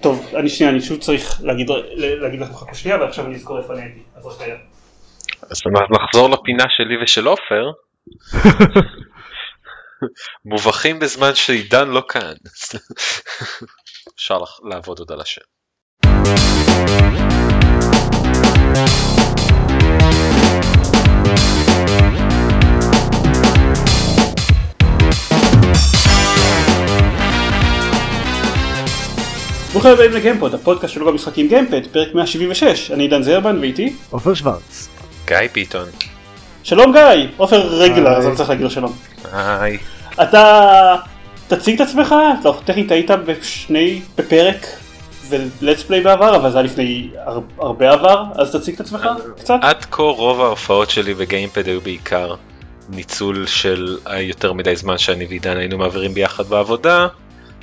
טוב, אני שנייה, אני שוב צריך להגיד, להגיד לכם חכו שנייה, ועכשיו אני אזכור איפה אני הייתי. אז רק רגע. אז נחזור לפינה שלי ושל עופר. מובכים בזמן שעידן לא כאן. אפשר לעבוד עוד על השם. ברוכים הבאים לגיימפוד, הפודקאסט של בלוג המשחקים גיימפד, פרק 176, אני עידן זרבן ואיתי עופר שוורץ. גיא ביטון. שלום גיא, עופר רגלר, אז אני צריך להגיד לו שלום. היי. אתה תציג את עצמך, לא, טכנית היית בשני, בפרק ו Let's Play בעבר, אבל זה היה לפני הר, הרבה עבר, אז תציג את עצמך קצת. עד כה רוב ההופעות שלי בגיימפד היו בעיקר ניצול של היותר מדי זמן שאני ועידן היינו מעבירים ביחד בעבודה.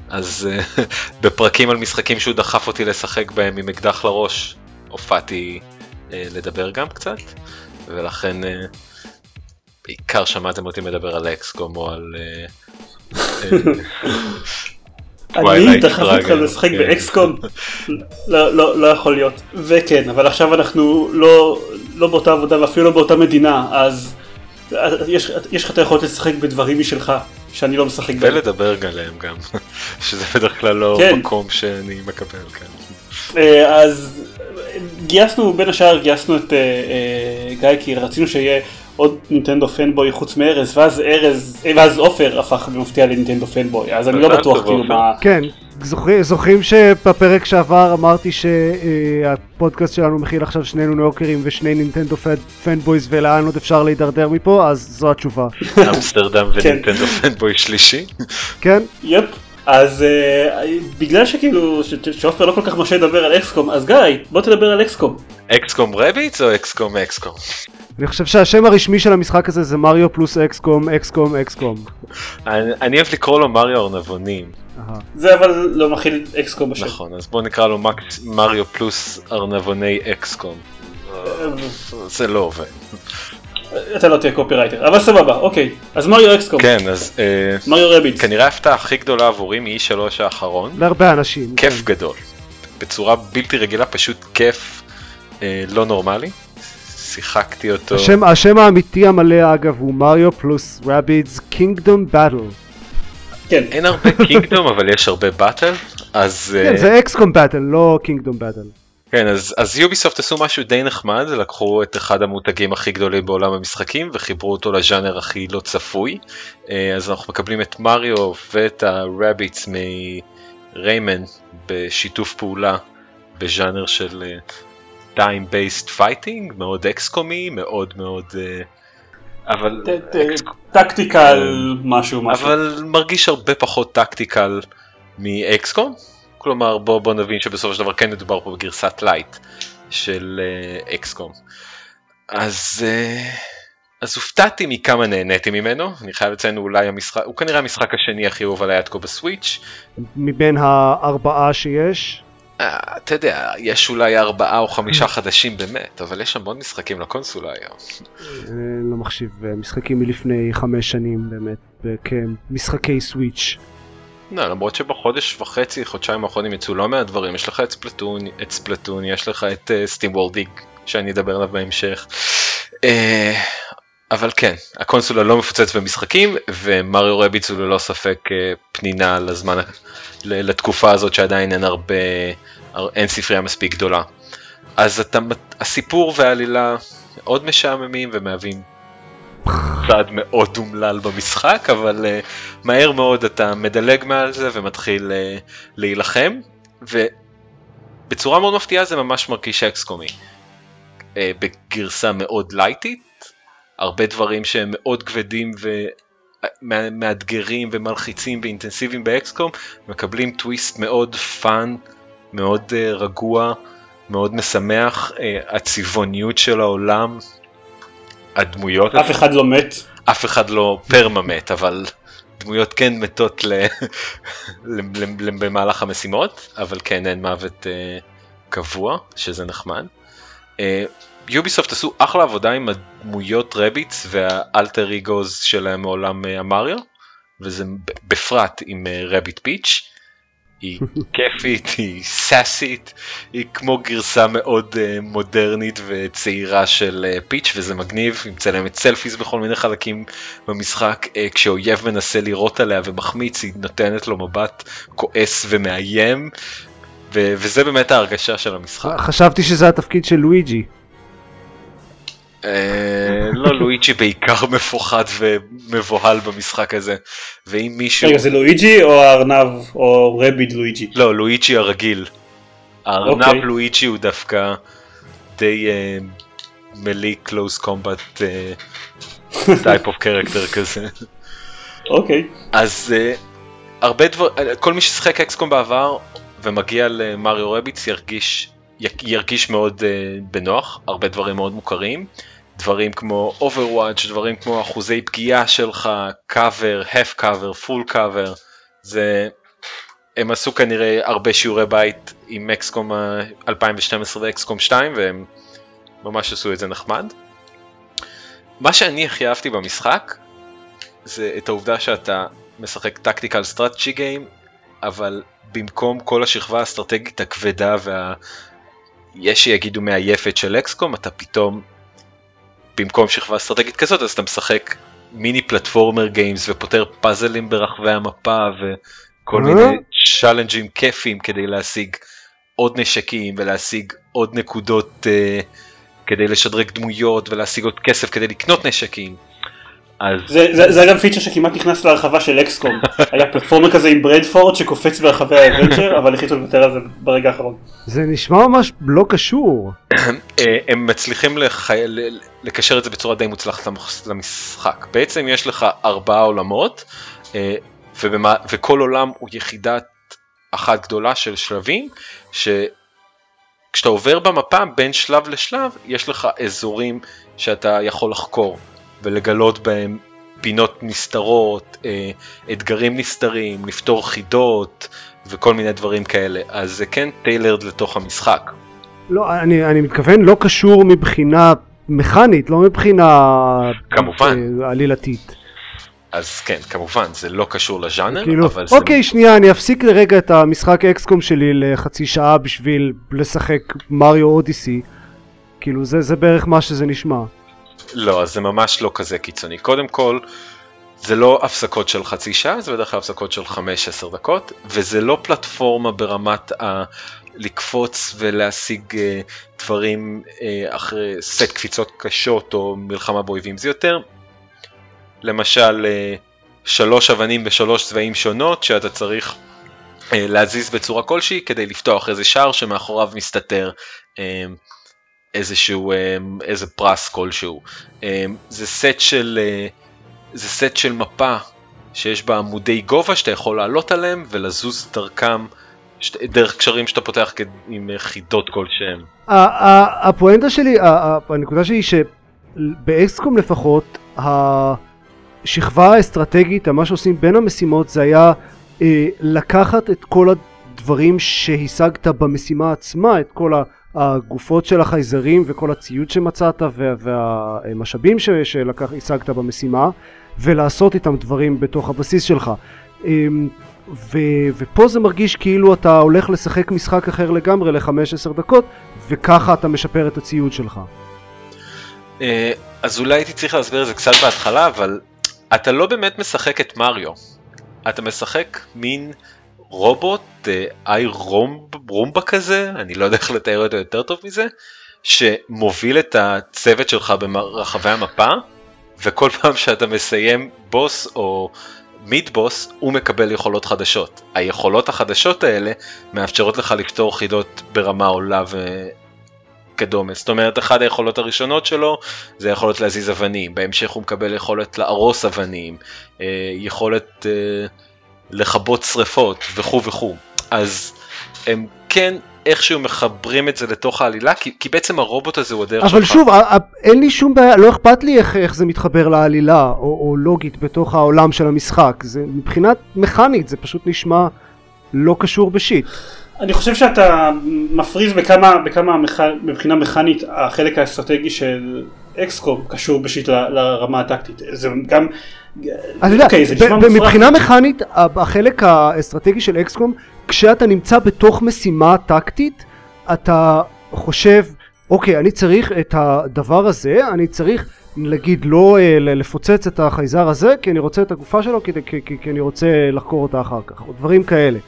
אז uh, בפרקים על משחקים שהוא דחף אותי לשחק בהם עם אקדח לראש, הופעתי uh, לדבר גם קצת, ולכן uh, בעיקר שמעתם אותי מדבר על אקסקום או על... אני דחף אותך לשחק כן. באקסקום? לא, לא, לא יכול להיות. וכן, אבל עכשיו אנחנו לא, לא באותה עבודה ואפילו לא באותה מדינה, אז יש לך את היכולת לשחק בדברים משלך. שאני לא משחק בהם. ולדבר עליהם גם, שזה בדרך כלל לא כן. מקום שאני מקבל כאן. אה, אז גייסנו, בין השאר גייסנו את אה, אה, גיא כי רצינו שיהיה עוד נינטנדו פנבוי חוץ מארז, ואז ארז, ואז עופר הפך במפתיע לנינטנדו פנבוי, אז אני לא בטוח כאילו מה... כן, זוכרים, זוכרים שבפרק שעבר אמרתי שהפודקאסט שלנו מכיל עכשיו שני נוקרים ושני נינטנדו פנבויז ולאן עוד אפשר להידרדר מפה אז זו התשובה. אמסטרדם כן. ונינטנדו פנבוי שלישי. כן. יפ. אז uh, בגלל שכאילו שעופר לא כל כך משה לדבר על אקסקום אז גיא בוא תדבר על אקסקום. אקסקום רביץ או אקסקום אקסקום? אני חושב שהשם הרשמי של המשחק הזה זה מריו פלוס אקסקום אקסקום אקסקום. אני אוהב לקרוא לו מריו ארנבונים. זה אבל לא מכיל אקסקום בשם. נכון, אז בוא נקרא לו מריו פלוס ארנבוני XCOM. זה לא עובד. אתה לא תהיה קופירייטר, אבל סבבה, אוקיי. אז מריו XCOM. כן, אז... אה, מריו Rabbids. כנראה ההפתעה הכי גדולה עבורי מ-E3 האחרון. להרבה אנשים. כיף כן. גדול. בצורה בלתי רגילה, פשוט כיף אה, לא נורמלי. שיחקתי אותו. השם, השם האמיתי המלא אגב הוא Mario plus Rabbids Kingdom Battle. כן. אין הרבה kingdom אבל יש הרבה battle אז כן אה... זה XCOM battle לא kingdom battle. כן אז אז יוביסופט עשו משהו די נחמד לקחו את אחד המותגים הכי גדולים בעולם המשחקים וחיברו אותו לז'אנר הכי לא צפוי. אה, אז אנחנו מקבלים את מריו ואת ה Rabbids מריימן בשיתוף פעולה בז'אנר של turn based fighting מאוד אקסקומי מאוד מאוד אה, אבל tactical משהו משהו. אבל מרגיש הרבה פחות tactical מ XCOM כלומר בוא בוא נבין שבסופו של דבר כן מדובר פה בגרסת light של XCOM אז אה, אז הופתעתי מכמה נהניתי ממנו, אני חייב לציין אולי המשחק, הוא כנראה המשחק השני הכי אהוב עליי עד כה בסוויץ'. מבין הארבעה שיש? אה, אתה יודע, יש אולי ארבעה או חמישה חדשים באמת, אבל יש המון משחקים לקונסולה היום. לא מחשיב אה, משחקים מלפני חמש שנים באמת, כמשחקי סוויץ'. לא, למרות שבחודש וחצי, חודשיים האחרונים יצאו לא מעט דברים, יש לך את ספלטון, את ספלטון, יש לך את סטים וורדיג, שאני אדבר עליו בהמשך. Uh, אבל כן, הקונסולה לא מפוצצת במשחקים, ומריו רביץ הוא ללא ספק uh, פנינה לזמן, לתקופה הזאת שעדיין אין הרבה, אין ספרייה מספיק גדולה. אז אתה, הסיפור והעלילה מאוד משעממים ומהווים צעד מאוד אומלל במשחק, אבל uh, מהר מאוד אתה מדלג מעל זה ומתחיל uh, להילחם, ובצורה מאוד מפתיעה זה ממש מרגיש אקסקומי. Uh, בגרסה מאוד לייטית, הרבה דברים שהם מאוד כבדים ומאתגרים ומלחיצים ואינטנסיביים באקסקום, מקבלים טוויסט מאוד fun, מאוד אה, רגוע, מאוד משמח, הצבעוניות של העולם, הדמויות... אף אחד לא מת. אף אחד לא perma מת, אבל דמויות כן מתות ל... במהלך המשימות, אבל כן אין מוות אה, קבוע, שזה נחמד. יוביסופט עשו אחלה עבודה עם הדמויות Rabbids וה alter egos שלהם מעולם המריו, וזה בפרט עם רביט פיץ'. היא כיפית, היא סאסית, היא כמו גרסה מאוד uh, מודרנית וצעירה של uh, פיץ' וזה מגניב, היא מצלמת סלפיס בכל מיני חלקים במשחק, uh, כשאויב מנסה לירות עליה ומחמיץ היא נותנת לו מבט כועס ומאיים, ו- וזה באמת ההרגשה של המשחק. חשבתי שזה התפקיד של לואיג'י. אה, לא, לואיג'י בעיקר מפוחד ומבוהל במשחק הזה. ואם מישהו... רגע, זה לואיג'י או הארנב או Rabbid לואיג'י? לא, לואיג'י הרגיל. הארנב אוקיי. לואיג'י הוא דווקא די melee close combat type of character כזה. אוקיי. אז אה, הרבה דבר, כל מי ששיחק XCOM בעבר ומגיע למריו Rabbids ירגיש ירגיש מאוד אה, בנוח, הרבה דברים מאוד מוכרים, דברים כמו Overwatch, דברים כמו אחוזי פגיעה שלך, cover, half cover, full cover, זה... הם עשו כנראה הרבה שיעורי בית עם XCOM 2012 ו XCOM 2 והם ממש עשו את זה נחמד. מה שאני הכי אהבתי במשחק זה את העובדה שאתה משחק tactical strategy game אבל במקום כל השכבה האסטרטגית הכבדה וה... יש שיגידו מעייפת של XCOM, אתה פתאום, במקום שכבה אסטרטגית כזאת, אז אתה משחק mini platformer games ופותר פאזלים ברחבי המפה וכל מיני צ'אלנג'ים כיפים כדי להשיג עוד נשקים ולהשיג עוד נקודות אה, כדי לשדרג דמויות ולהשיג עוד כסף כדי לקנות נשקים. אז... זה, זה, זה גם פיצ'ר שכמעט נכנס להרחבה של אקסקום, היה פלטפורמה כזה עם ברדפורד שקופץ ברחבי האבנצ'ר, אבל החליטו לוותר על זה ברגע האחרון. זה נשמע ממש לא קשור. אה, הם מצליחים לח... לקשר את זה בצורה די מוצלחת למשחק. בעצם יש לך ארבעה עולמות, אה, ובמה... וכל עולם הוא יחידת אחת גדולה של שלבים, שכשאתה עובר במפה בין שלב לשלב, יש לך אזורים שאתה יכול לחקור. ולגלות בהם פינות נסתרות, אה, אתגרים נסתרים, לפתור חידות וכל מיני דברים כאלה. אז זה כן טיילרד לתוך המשחק. לא, אני, אני מתכוון לא קשור מבחינה מכנית, לא מבחינה כמובן. אה, עלילתית. אז כן, כמובן, זה לא קשור לז'אנר, כאילו, אבל אוקיי, זה... אוקיי, שנייה, אני אפסיק לרגע את המשחק אקסקום שלי לחצי שעה בשביל לשחק מריו אודיסי. כאילו, זה, זה בערך מה שזה נשמע. לא, זה ממש לא כזה קיצוני. קודם כל, זה לא הפסקות של חצי שעה, זה בדרך כלל הפסקות של 5-10 דקות, וזה לא פלטפורמה ברמת ה... לקפוץ ולהשיג uh, דברים uh, אחרי סט קפיצות קשות או מלחמה באויבים, זה יותר למשל uh, שלוש אבנים בשלוש צבעים שונות שאתה צריך uh, להזיז בצורה כלשהי כדי לפתוח איזה שער שמאחוריו מסתתר uh, איזשהו, אמ, איזה פרס כלשהו. אמ, זה סט של, אה, זה סט של מפה שיש בה עמודי גובה שאתה יכול לעלות עליהם ולזוז דרכם, דרך קשרים שאתה פותח עם חידות כלשהם. הפואנטה שלי, הנקודה שלי היא שבאקסקום לפחות, השכבה האסטרטגית, מה שעושים בין המשימות זה היה אה, לקחת את כל הדברים שהשגת במשימה עצמה, את כל ה... הגופות של החייזרים וכל הציוד שמצאת וה, והמשאבים שהשגת במשימה ולעשות איתם דברים בתוך הבסיס שלך. אמ, ו, ופה זה מרגיש כאילו אתה הולך לשחק משחק אחר לגמרי ל-15 דקות וככה אתה משפר את הציוד שלך. אה, אז אולי הייתי צריך להסביר את זה קצת בהתחלה אבל אתה לא באמת משחק את מריו. אתה משחק מין רובוט, אה, איי רומבה כזה, אני לא יודע איך לתאר אותו יותר טוב מזה, שמוביל את הצוות שלך ברחבי המפה, וכל פעם שאתה מסיים בוס או מיד בוס, הוא מקבל יכולות חדשות. היכולות החדשות האלה מאפשרות לך לפתור חידות ברמה עולה וכדומה. זאת אומרת, אחת היכולות הראשונות שלו זה יכולת להזיז אבנים, בהמשך הוא מקבל יכולת להרוס אבנים, אה, יכולת... אה, לכבות שריפות וכו' וכו'. אז הם כן איכשהו מחברים את זה לתוך העלילה, כי, כי בעצם הרובוט הזה הוא הדרך שלך. אבל שוב, אין לי שום בעיה, לא אכפת לי איך, איך זה מתחבר לעלילה, או, או לוגית בתוך העולם של המשחק. זה מבחינת מכנית, זה פשוט נשמע לא קשור בשיט. אני חושב שאתה מפריז בכמה, בכמה. מבחינה מכנית החלק האסטרטגי של אקסקום קשור בשיט ל, לרמה הטקטית. זה גם... אני יודע, okay, מבחינה מכנית החלק האסטרטגי של אקסקום כשאתה נמצא בתוך משימה טקטית, אתה חושב, אוקיי, אני צריך את הדבר הזה, אני צריך נגיד לא אה, לפוצץ את החייזר הזה כי אני רוצה את הגופה שלו כי, כי, כי, כי אני רוצה לחקור אותה אחר כך או דברים כאלה.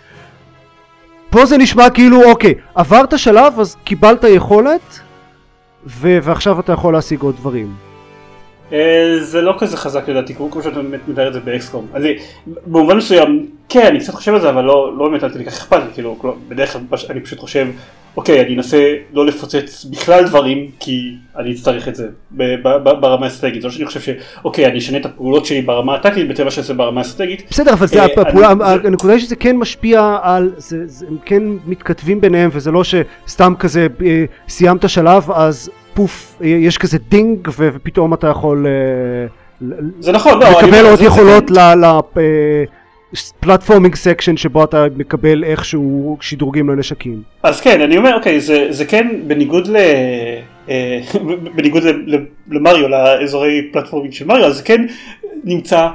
פה זה נשמע כאילו אוקיי עברת שלב אז קיבלת יכולת ו- ועכשיו אתה יכול להשיג עוד דברים. אה, זה לא כזה חזק לדעתי כמו שאתה באמת מתאר את זה באקסקום. אז במובן מסוים כן אני קצת חושב על זה אבל לא, לא באמת כדי כך אכפת כאילו בדרך כלל אני פשוט חושב אוקיי, אני אנסה לא לפוצץ בכלל דברים, כי אני אצטרך את זה ברמה האסטרטגית. זה לא שאני חושב שאוקיי, אני אשנה את הפעולות שלי ברמה הטקטית, בטבע שזה ברמה האסטרטגית. בסדר, אבל זה, אה, הפעולה, הנקודה היא שזה כן משפיע על, זה, הם כן מתכתבים ביניהם, וזה לא שסתם כזה אה, סיימת שלב, אז פוף, אה, יש כזה דינג, ופתאום אתה יכול... זה נכון, לא, לקבל עוד יכולות ל... platforming section שבו אתה מקבל איכשהו שדרוגים לנשקים. אז כן, אני אומר, אוקיי, זה, זה כן בניגוד ל... אה, בניגוד למריו, לאזורי platforming של מריו, אז זה כן נמצא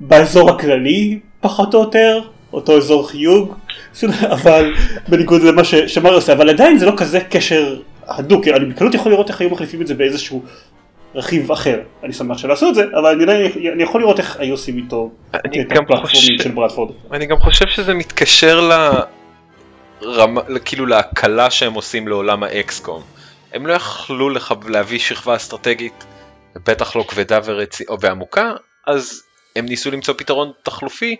באזור הכללי, פחות או יותר, אותו אזור חיוג, אבל בניגוד למה שמריו עושה, אבל עדיין זה לא כזה קשר הדוק, אני בקלות יכול לראות איך היו מחליפים את זה באיזשהו רכיב אחר. אני שמח שלעשו את זה, אבל אני, אני, אני יכול לראות איך היו עושים איתו את הפלטפורמים של ברדפורד. אני גם חושב שזה מתקשר לרמה, כאילו להקלה שהם עושים לעולם האקסקום. הם לא יכלו לח... להביא שכבה אסטרטגית, בטח לא כבדה ורצי... ועמוקה, אז הם ניסו למצוא פתרון תחלופי,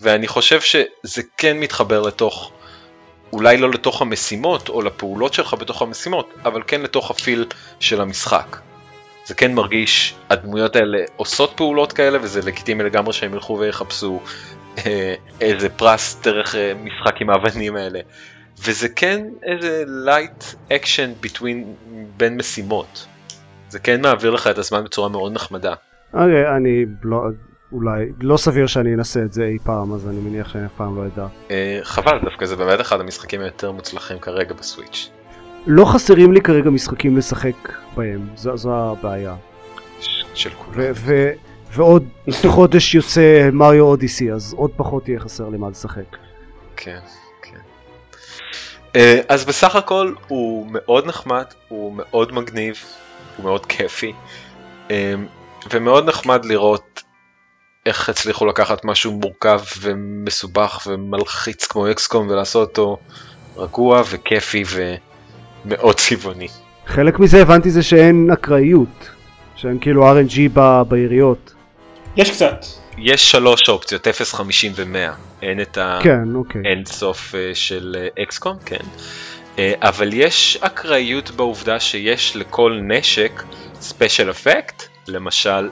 ואני חושב שזה כן מתחבר לתוך, אולי לא לתוך המשימות או לפעולות שלך בתוך המשימות, אבל כן לתוך ה feel של המשחק. זה כן מרגיש, הדמויות האלה עושות פעולות כאלה וזה לגיטימי לגמרי שהם ילכו ויחפשו אה, איזה פרס דרך אה, משחק עם האבנים האלה. וזה כן איזה light אקשן בין משימות. זה כן מעביר לך את הזמן בצורה מאוד נחמדה. אוקיי, אני לא, אולי, לא סביר שאני אנסה את זה אי פעם, אז אני מניח שאני אף פעם לא אדע. אה, חבל, דווקא זה באמת אחד המשחקים היותר מוצלחים כרגע בסוויץ'. לא חסרים לי כרגע משחקים לשחק בהם, זו, זו הבעיה. של כולם. ועוד חודש יוצא מריו אודיסי, אז עוד פחות יהיה חסר לי מה לשחק. כן, כן. Uh, אז בסך הכל הוא מאוד נחמד, הוא מאוד מגניב, הוא מאוד כיפי, um, ומאוד נחמד לראות איך הצליחו לקחת משהו מורכב ומסובך ומלחיץ כמו אקסקום ולעשות אותו רגוע וכיפי ו... מאוד צבעוני. חלק מזה הבנתי זה שאין אקראיות, שאין כאילו RNG ב- בעיריות. יש קצת. יש שלוש אופציות, 0, 50 ו-100. אין את כן, אוקיי. האנד סוף אה, של אקסקום, אה, כן. אה, אבל יש אקראיות בעובדה שיש לכל נשק ספיישל אפקט, למשל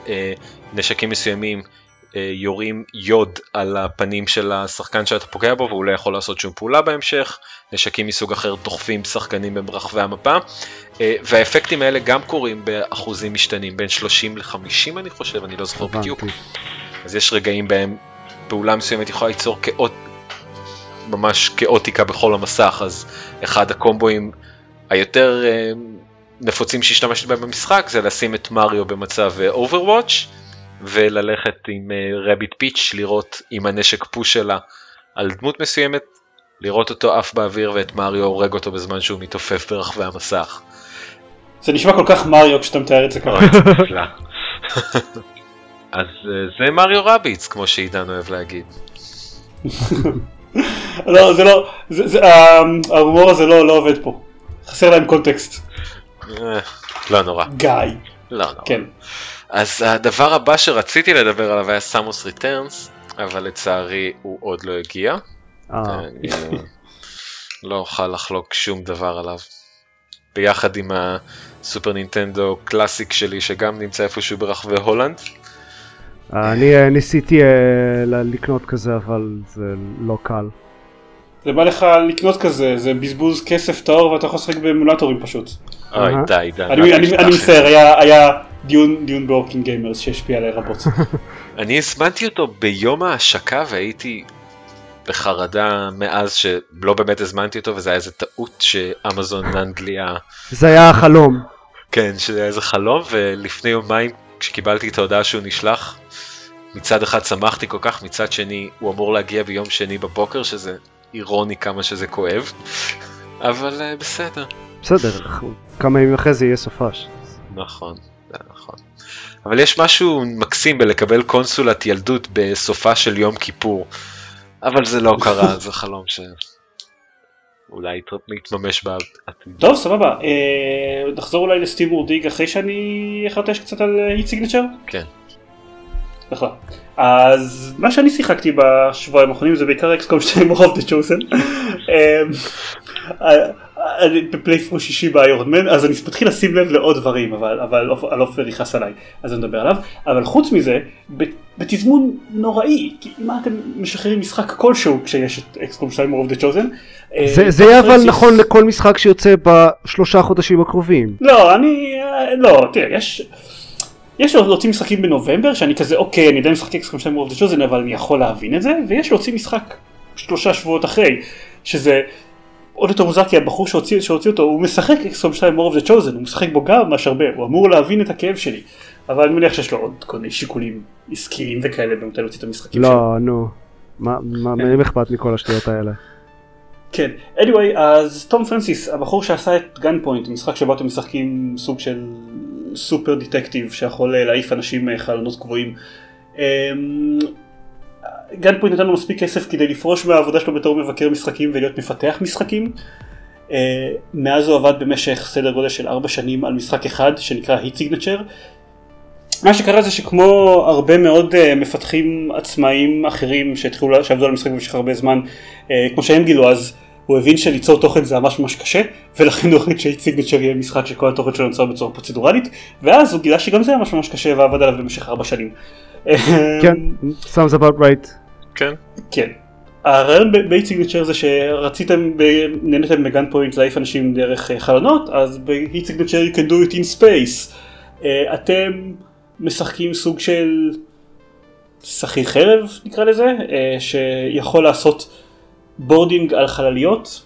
נשקים מסוימים יורים יוד על הפנים של השחקן שאתה פוגע בו והוא לא יכול לעשות שום פעולה בהמשך, נשקים מסוג אחר דוחפים שחקנים ברחבי המפה, אה, והאפקטים האלה גם קורים באחוזים משתנים, בין 30 ל-50 אני חושב, אני לא זוכר בדיוק. אז יש רגעים בהם פעולה מסוימת יכולה ליצור כאות, ממש כאוטיקה בכל המסך, אז אחד הקומבואים היותר אה, נפוצים שהשתמשת בהם במשחק זה לשים את מריו במצב Overwatch. וללכת עם רביט uh, פיץ' לראות עם הנשק פוש שלה על דמות מסוימת, לראות אותו עף באוויר ואת מריו הורג אותו בזמן שהוא מתעופף ברחבי המסך. זה נשמע כל כך מריו כשאתה מתאר את זה ככה. אז uh, זה מריו רביץ כמו שעידן אוהב להגיד. לא זה לא, זה, זה, ההומור הזה לא, לא עובד פה. חסר להם קונטקסט. אה, לא נורא. גיא. לא נורא. כן. אז הדבר הבא שרציתי לדבר עליו היה סמוס ריטרנס, אבל לצערי הוא עוד לא הגיע. אה. אני לא אוכל לחלוק שום דבר עליו. ביחד עם הסופר נינטנדו קלאסיק שלי שגם נמצא איפשהו ברחבי הולנד. אני אה, ניסיתי אה, לקנות כזה אבל זה לא קל. זה בא לך לקנות כזה, זה בזבוז כסף טהור ואתה יכול לשחק באמולטורים פשוט. אוי די די. אני מצטער, היה דיון, דיון ב Working Gamers שהשפיע עליי רבות. אני הזמנתי אותו ביום ההשקה והייתי בחרדה מאז שלא באמת הזמנתי אותו וזה היה איזה טעות שאמזון אנגליה... זה היה החלום. כן, שזה היה איזה חלום ולפני יומיים כשקיבלתי את ההודעה שהוא נשלח מצד אחד שמחתי כל כך, מצד שני הוא אמור להגיע ביום שני בבוקר שזה אירוני כמה שזה כואב, אבל uh, בסדר. בסדר, כמה ימים אחרי זה יהיה סופש. נכון. אבל יש משהו מקסים בלקבל קונסולת ילדות בסופה של יום כיפור, אבל זה לא קרה, זה חלום ש... אולי יתממש בעתיד. טוב סבבה, אה, נחזור אולי לסטיב וורדיג אחרי שאני אחרטש קצת על היט סיגנצ'ר? כן. נכון. אז מה שאני שיחקתי בשבועיים האחרונים זה בעיקר אקסקום 2 of the chosen. בפלייפרו שישי באיירון מן אז אני מתחיל לשים לב לעוד דברים אבל אבל על עופר יכעס עליי אז אני מדבר עליו אבל חוץ מזה בתזמון נוראי כי מה אתם משחררים משחק כלשהו כשיש את אקסקום 2 of the chosen. זה יהיה אבל נכון לכל משחק שיוצא בשלושה חודשים הקרובים. לא אני לא תראה יש. יש להוציא משחקים בנובמבר שאני כזה אוקיי אני יודע משחק אקסקום 2 of the chosen אבל אני יכול להבין את זה ויש להוציא משחק שלושה שבועות אחרי שזה עוד יותר מוזר כי הבחור שהוציא, שהוציא אותו הוא משחק אקסקום 2 more of the chosen הוא משחק בו גם ממש הרבה הוא אמור להבין את הכאב שלי אבל אני מניח שיש לו עוד כל מיני שיקולים עסקיים וכאלה במתי להוציא את המשחקים לא, שלו. לא נו מה מי אכפת מכל השטויות האלה. כן, anyway, אז תום פרנסיס, הבחור שעשה את Gunpoint, משחק שבו אתם משחקים סוג של super detective שיכול להעיף אנשים מחלונות גבוהים. Gunpoint נתן לו מספיק כסף כדי לפרוש מהעבודה שלו בתור מבקר משחקים ולהיות מפתח משחקים. אה, מאז הוא עבד במשך סדר גודל של 4 שנים על משחק אחד שנקרא היט סיגנצ'ר. מה שקרה זה שכמו הרבה מאוד uh, מפתחים עצמאיים אחרים שהתחילו, שעבדו על המשחק במשך הרבה זמן, uh, כמו שהם גילו אז, הוא הבין שליצור תוכן זה ממש ממש קשה, ולכן הוא החליט שהיט סיגנצ'ר יהיה משחק שכל התוכן שלו נוצר בצורה פרוצדורלית, ואז הוא גילה שגם זה ממש ממש קשה ועבד עליו במשך 4 שנים. כן, sounds about right. כן. כן. הרעיון Signature זה שרציתם, נהנתם ב Gunpoint להעיף אנשים דרך אה, חלונות, אז ב-Heat Signature you can do it in space. אה, אתם משחקים סוג של שכיר חרב נקרא לזה, אה, שיכול לעשות boarding על חלליות,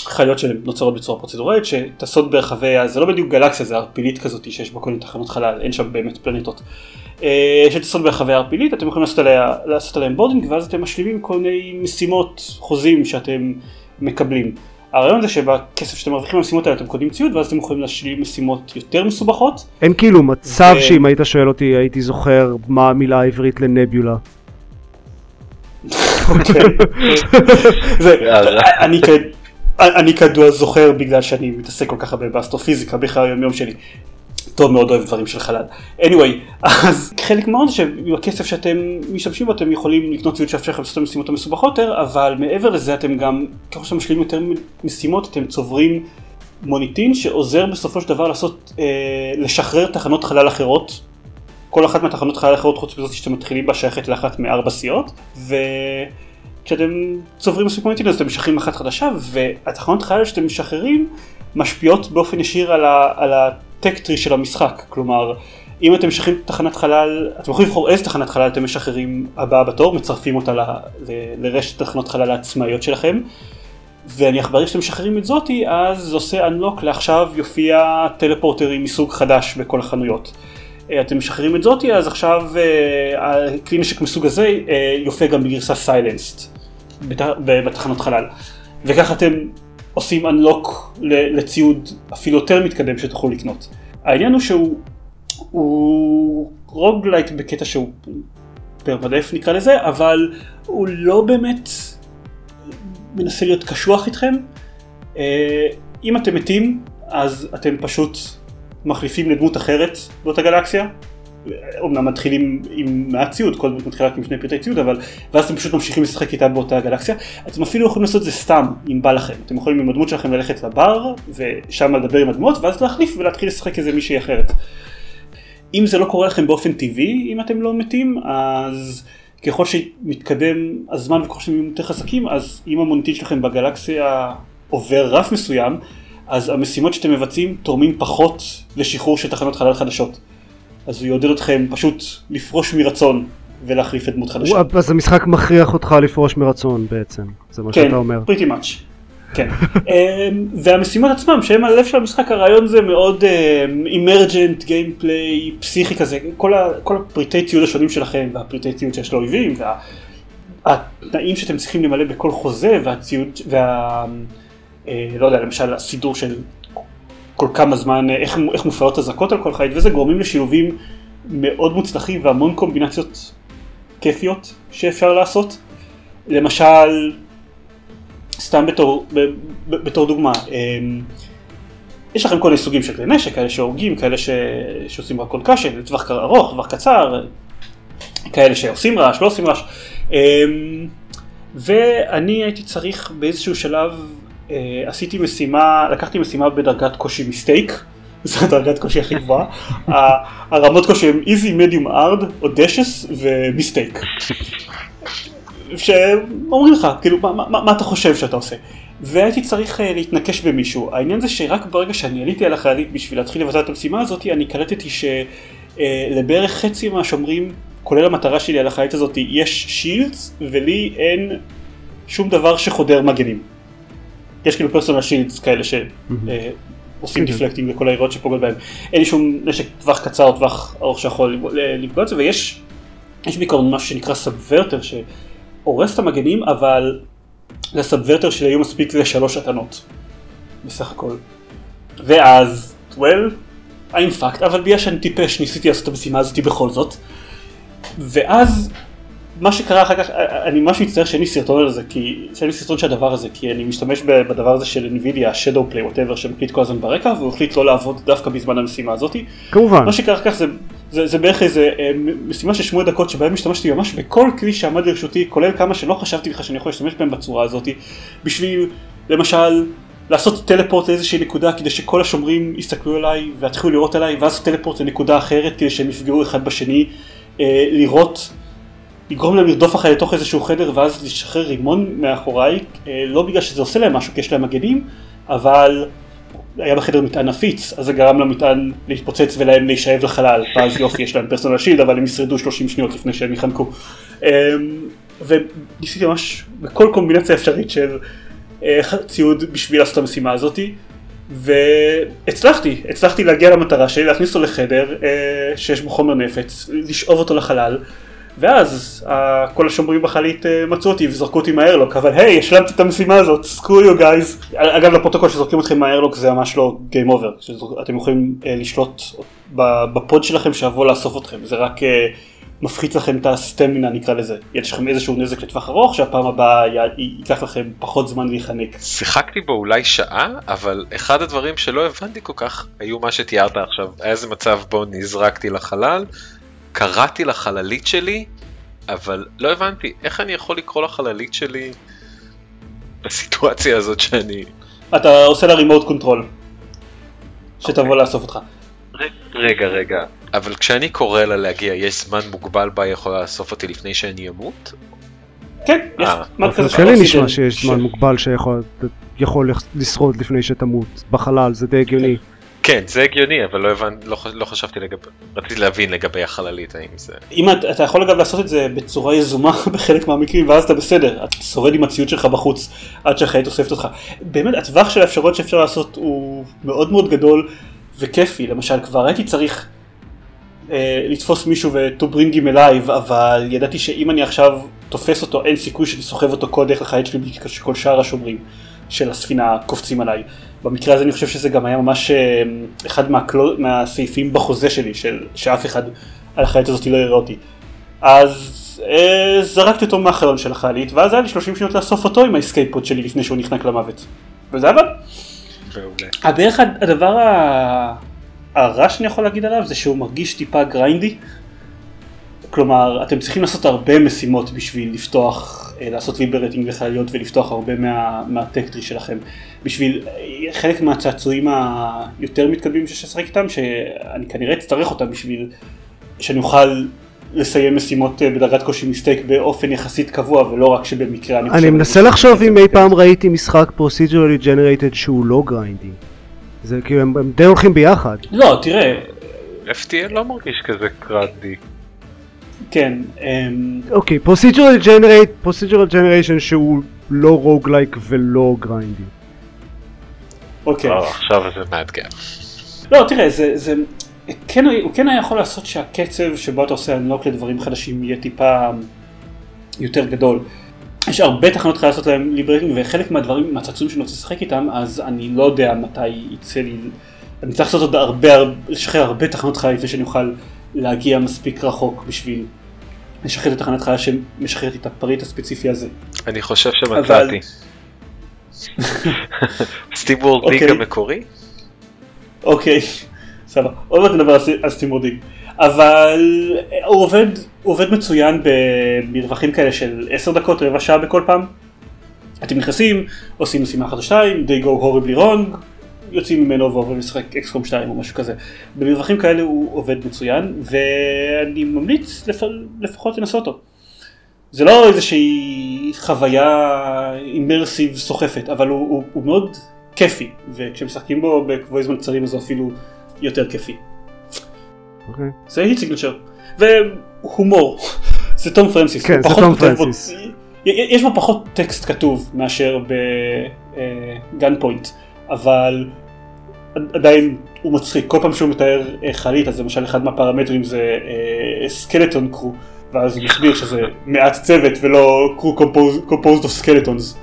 חלליות שנוצרות בצורה פרוצדורלית, שטסות ברחבי, זה לא בדיוק גלקסיה, זה ערפילית כזאת שיש בה כל מיני תחנות חלל, אין שם באמת פלנטות. אה, שטסות ברחבי ערפילית, אתם יכולים לעשות, עליה, לעשות עליהם boarding ואז אתם משלימים כל מיני משימות, חוזים שאתם מקבלים. הרעיון זה שבכסף שאתם מרוויחים במשימות האלה אתם קונים ציוד ואז אתם יכולים להשלים משימות יותר מסובכות. אין כאילו מצב ו... שאם היית שואל אותי הייתי זוכר מה המילה העברית ל nebula. אוקיי. אני כרגע זוכר בגלל שאני מתעסק כל כך הרבה באסטרופיזיקה בכלל היום יום שלי. טוב מאוד אוהב דברים של חלל. anyway, אז חלק מאוד שעם הכסף שאתם משתמשים בו אתם יכולים לקנות ציוד שאפשר לעשות את המשימות המסובכות יותר, אבל מעבר לזה אתם גם, ככל שאתם משלימים יותר משימות אתם צוברים מוניטין שעוזר בסופו של דבר לעשות, אה, לשחרר תחנות חלל אחרות. כל אחת מהתחנות חלל אחרות חוץ מזאת שאתם מתחילים בה שייכת לאחת מארבע סיעות, וכשאתם צוברים מספיק מוניטין אז אתם משחררים אחת חדשה, והתחנות חלל שאתם משחררים משפיעות באופן ישיר על, ה, על ה tech tree של המשחק, כלומר אם אתם משחררים תחנת חלל, אתם יכולים לבחור איזה תחנת חלל אתם משחררים הבאה בתור, מצרפים אותה ל, ל, לרשת תחנות חלל העצמאיות שלכם. ואני ברגע שאתם משחררים את זאתי אז זה עושה unlock לעכשיו יופיע טלפורטרים מסוג חדש בכל החנויות. אה, אתם משחררים את זאתי אז עכשיו אה, כלי נשק מסוג הזה אה, יופיע גם בגרסה silenced בתחנות חלל. וככה אתם עושים unlock לציוד אפילו יותר מתקדם שתוכלו לקנות. העניין הוא שהוא הוא roguelite בקטע שהוא permadeath נקרא לזה, אבל הוא לא באמת מנסה להיות קשוח איתכם. אה, אם אתם מתים אז אתם פשוט מחליפים לדמות אחרת באותה גלקסיה, אומנם מתחילים עם מעט ציוד, כל דמות מתחילה רק עם שני פרטי ציוד, אבל ואז אתם פשוט ממשיכים לשחק איתה באותה גלקסיה. אתם אפילו יכולים לעשות את זה סתם, אם בא לכם. אתם יכולים עם הדמות שלכם ללכת לבר, ושם לדבר עם הדמות, ואז להחליף ולהתחיל לשחק איזה מישהי אחרת. אם זה לא קורה לכם באופן טבעי, אם אתם לא מתים, אז ככל שמתקדם הזמן וככל שהם יותר חזקים, אז אם המוניטין שלכם בגלקסיה עובר רף מסוים, אז המשימות שאתם מבצעים תורמים פחות לשחרור של תחנות חלל חדשות. אז הוא יעודד אתכם פשוט לפרוש מרצון ולהחליף את דמות חדשה. אז המשחק מכריח אותך לפרוש מרצון בעצם, זה מה כן, שאתה אומר. כן, pretty much. כן. אמ, והמשימות עצמם שהם הלב של המשחק הרעיון זה מאוד אימרג'נט גיימפליי פסיכי כזה כל, ה, כל הפריטי ציוד השונים שלכם והפריטי ציוד שיש לאויבים התנאים שאתם צריכים למלא בכל חוזה והציוד, וה... אה, לא יודע, למשל הסידור של כל כמה זמן, איך, איך מופעלות אזעקות על כל חיית, וזה גורמים לשילובים מאוד מוצלחים והמון קומבינציות כיפיות שאפשר לעשות. למשל, סתם בתור, בתור דוגמה, אמ, יש לכם כל מיני סוגים של כלי נשק, כאלה שהורגים, כאלה ש... שעושים רק קשה, לטווח ארוך, טווח קצר, כאלה שעושים רעש, לא עושים רעש. אמ, ואני הייתי צריך באיזשהו שלב, אה, עשיתי משימה, לקחתי משימה בדרגת קושי מסטייק, זו הדרגת קושי הכי גבוהה, הרמות קושי הם איזי, מדיום, ארד, אודשס ומיסטייק. שאומרים לך, כאילו, מה, מה, מה אתה חושב שאתה עושה? והייתי צריך uh, להתנקש במישהו. העניין זה שרק ברגע שאני עליתי על החיילית בשביל להתחיל לבצע את המשימה הזאת, אני קלטתי שלבערך uh, חצי מהשומרים, כולל המטרה שלי על החיילית הזאת, יש שילדס, ולי אין שום דבר שחודר מגנים. יש כאילו personal shields כאלה שעושים deflecting לכל היריות שפוגעות בהם. אין לי שום נשק טווח קצר או טווח ארוך שיכול לפגוע את זה, ויש יש בעיקרון משהו שנקרא subverter, שהורס את המגנים, אבל ל subverter שלי היו מספיק לשלוש הטענות, בסך הכל. ואז, well, I'm fucked, אבל בגלל שאני טיפש ניסיתי לעשות את המשימה הזאת בכל זאת. ואז מה שקרה אחר כך, אני ממש מצטער שאין לי סרטון על זה, כי, שאין לי סרטון של הדבר הזה, כי אני משתמש בדבר הזה של NVIDIA, Shadow Play, whatever, שמקליט כל הזמן ברקע, והוא החליט לא לעבוד דווקא בזמן המשימה הזאת. כמובן. מה שקרה אחר כך זה, זה, זה בערך איזה אה, משימה של שמונה דקות שבהם השתמשתי ממש בכל כלי שעמד לרשותי, כולל כמה שלא חשבתי בכלל שאני יכול להשתמש בהם בצורה הזאת, בשביל, למשל, לעשות טלפורט לאיזושהי נקודה כדי שכל השומרים יסתכלו עליי ויתחילו לראות עליי, ואז טלפורט לנקודה אחרת כדי שהם יפגעו אחד בשני, אה, לראות לגרום להם לרדוף אחרי לתוך איזשהו חדר ואז לשחרר רימון מאחוריי, אה, לא בגלל שזה עושה להם משהו כי יש להם מגנים, אבל היה בחדר מטען נפיץ, אז זה גרם למטען להתפוצץ ולהם להישאב לחלל, ואז יופי יש להם פרסונל שילד אבל הם ישרדו 30 שניות לפני שהם יחנקו. אמ, וניסיתי ממש בכל קומבינציה אפשרית של אה, ציוד בשביל לעשות את המשימה הזאתי. והצלחתי, הצלחתי להגיע למטרה שלי, להכניס אותו לחדר אה, שיש בו חומר נפץ, לשאוב אותו לחלל, ואז כל השומרים בחללית אה, מצאו אותי וזרקו אותי מה airlock, אבל היי, השלמתי את המשימה הזאת, screw you guys. אגב לפרוטוקול שזורקים אתכם מה airlock זה ממש לא game over, אתם יכולים אה, לשלוט ב pod שלכם שיבוא לאסוף אתכם, זה רק אה, מפחית לכם את הסטמינה נקרא לזה. יש לכם איזשהו נזק לטווח ארוך שהפעם הבאה ייקח לכם פחות זמן להיחנק. שיחקתי בו אולי שעה, אבל אחד הדברים שלא הבנתי כל כך היו מה שתיארת עכשיו, היה איזה מצב בו נזרקתי לחלל. קראתי לחללית שלי, אבל לא הבנתי, איך אני יכול לקרוא לחללית שלי בסיטואציה הזאת שאני... אתה עושה לה remote control, שתבוא okay. לאסוף אותך. רגע, רגע, אבל כשאני קורא לה להגיע, יש זמן מוגבל בה יכולה לאסוף אותי לפני שאני אמות? כן, יש אה. זמן כזה. לי נשמע שיש זמן מוגבל שיכול לשרוד לפני שתמות בחלל, זה די הגיוני. כן, זה הגיוני, אבל לא, הבנ... לא, לא חשבתי לגבי, רציתי להבין לגבי החללית, האם זה... אם אתה, אתה יכול אגב לעשות את זה בצורה יזומה בחלק מהמקרים, ואז אתה בסדר, אתה שורד עם הציוד שלך בחוץ עד שהחיית אוספת אותך. באמת, הטווח של האפשרויות שאפשר לעשות הוא מאוד מאוד גדול וכיפי, למשל כבר הייתי צריך אה, לתפוס מישהו ו-to bring him alive, אבל ידעתי שאם אני עכשיו תופס אותו, אין סיכוי שאני סוחב אותו כל דרך לחיית שלי, בגלל שכל שאר השומרים של הספינה קופצים עליי. במקרה הזה אני חושב שזה גם היה ממש אה, אחד מה clau, מהסעיפים בחוזה שלי, של, שאף אחד על החללית הזאת לא יראה אותי. אז אה, זרקתי אותו מהחלון של החללית, ואז היה לי 30 שניות לאסוף אותו עם ה escape pod שלי לפני שהוא נחנק למוות. וזה עבד. בערך הדבר הרע שאני יכול להגיד עליו זה שהוא מרגיש טיפה grindy. כלומר, אתם צריכים לעשות הרבה משימות בשביל לפתוח אה, לעשות liberating לחלליות ולפתוח הרבה מה, מה tech tree שלכם. בשביל אה, חלק מהצעצועים היותר מתקדמים שיש לשחק איתם, שאני כנראה אצטרך אותם בשביל שאני אוכל לסיים משימות אה, בדרגת קושי mistake באופן יחסית קבוע ולא רק שבמקרה אני חושב... אני מנסה לחשוב אם אי פעם ראיתי משחק פרוסידורלי ג'נרייטד שהוא לא grindy. זה כאילו הם, הם די הולכים ביחד. לא, תראה. FTL לא מרגיש כזה grindy. כן. אמ, אוקיי, procedural generate, procedural generation שהוא לא רוגלייק ולא גריינדי. אוקיי. עכשיו זה מאתגר. לא, תראה, זה, זה, כן, הוא כן היה יכול לעשות שהקצב שבו אתה עושה אנלוק לדברים חדשים יהיה טיפה יותר גדול. יש הרבה תחנות חייב לעשות להם ליברטים וחלק מהדברים, מהצעצועים שאני רוצה לשחק איתם, אז אני לא יודע מתי יצא לי, אני צריך לעשות עוד הרבה, לשחרר הרבה תחנות חייב לפני שאני אוכל להגיע מספיק רחוק בשביל לשחרר את התחנת חלל שמשחררת את הפריט הספציפי הזה. אני חושב שמצאתי. SteamWorld Dig אוקיי. המקורי? אוקיי, סבבה. עוד מעט נדבר על SteamWorld Dig. אבל הוא עובד, הוא עובד מצוין במרווחים כאלה של 10 דקות, רבע שעה בכל פעם. אתם נכנסים, עושים משימה אחת או שתיים, they go horribly wrong, יוצאים ממנו ועוברים לשחק XCOM 2 או משהו כזה. במרווחים כאלה הוא עובד מצוין, ואני ממליץ לפ... לפחות לנסות אותו. זה לא איזושהי חוויה immersive סוחפת, אבל הוא, הוא, הוא מאוד כיפי, וכשמשחקים בו בקבועי זמן קצרים אז הוא אפילו יותר כיפי. אוקיי. זה Heat Signature. והומור, זה תום פרנסיס. כן, זה תום פרנסיס. יש בו פחות טקסט כתוב מאשר בגן פוינט, אבל עדיין הוא מצחיק. כל פעם שהוא מתאר אה, חלית, אז למשל אחד מהפרמטרים זה סקלטון uh, קרו, ואז הוא מסביר שזה מעט צוות ולא קרו composed of skeletons.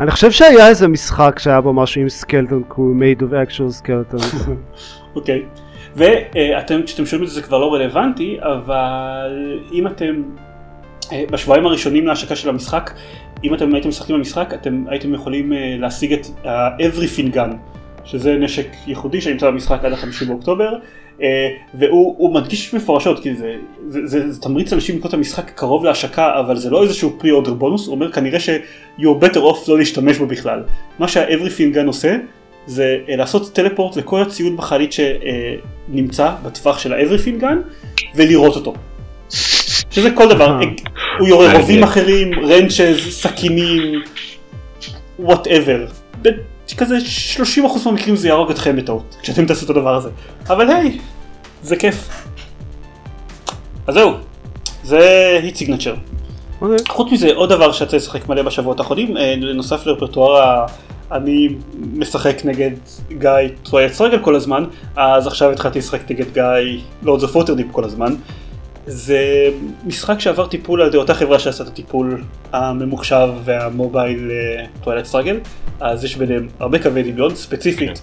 אני חושב שהיה איזה משחק שהיה בו משהו עם סקלטון קרו, made of actual skeletons. אוקיי. okay. ואתם, כשאתם שומעים את זה זה כבר לא רלוונטי, אבל אם אתם, אה, בשבועיים הראשונים להשקה של המשחק, אם אתם הייתם משחקים במשחק, אתם הייתם יכולים אה, להשיג את ה-Everything Gun, שזה נשק ייחודי שנמצא במשחק עד ה-50 באוקטובר, אה, והוא מדגיש מפורשות, כי זה, זה, זה, זה תמריץ אנשים לקרוא את המשחק קרוב להשקה, אבל זה לא איזשהו פרי-אורדר בונוס, הוא אומר כנראה ש-you're better off לא להשתמש בו בכלל. מה שה-Everything Gun עושה, זה אה, לעשות טלפורט לכל הציוד בחלית שנמצא בטווח של ה-Everything Gun ולראות אותו. שזה כל דבר, אה. הוא יורה רובים אחרים, wrenches, סכינים, whatever. כזה 30% מהמקרים זה יהרוג אתכם בטעות, כשאתם תעשו את הדבר הזה. אבל היי, זה כיף. אז זהו, זה Heat Signature. אוקיי. חוץ מזה, עוד דבר שיצא לשחק מלא בשבועות האחרונים, אה, לרפרטואר אני משחק נגד גיא Twilight Struggle כל הזמן, אז עכשיו התחלתי לשחק נגד גיא Lords of Waterdeep כל הזמן. זה משחק שעבר טיפול על ידי אותה חברה שעשה את הטיפול הממוחשב והמובייל Twilight Struggle, אז יש ביניהם הרבה קווי דמיון, ספציפית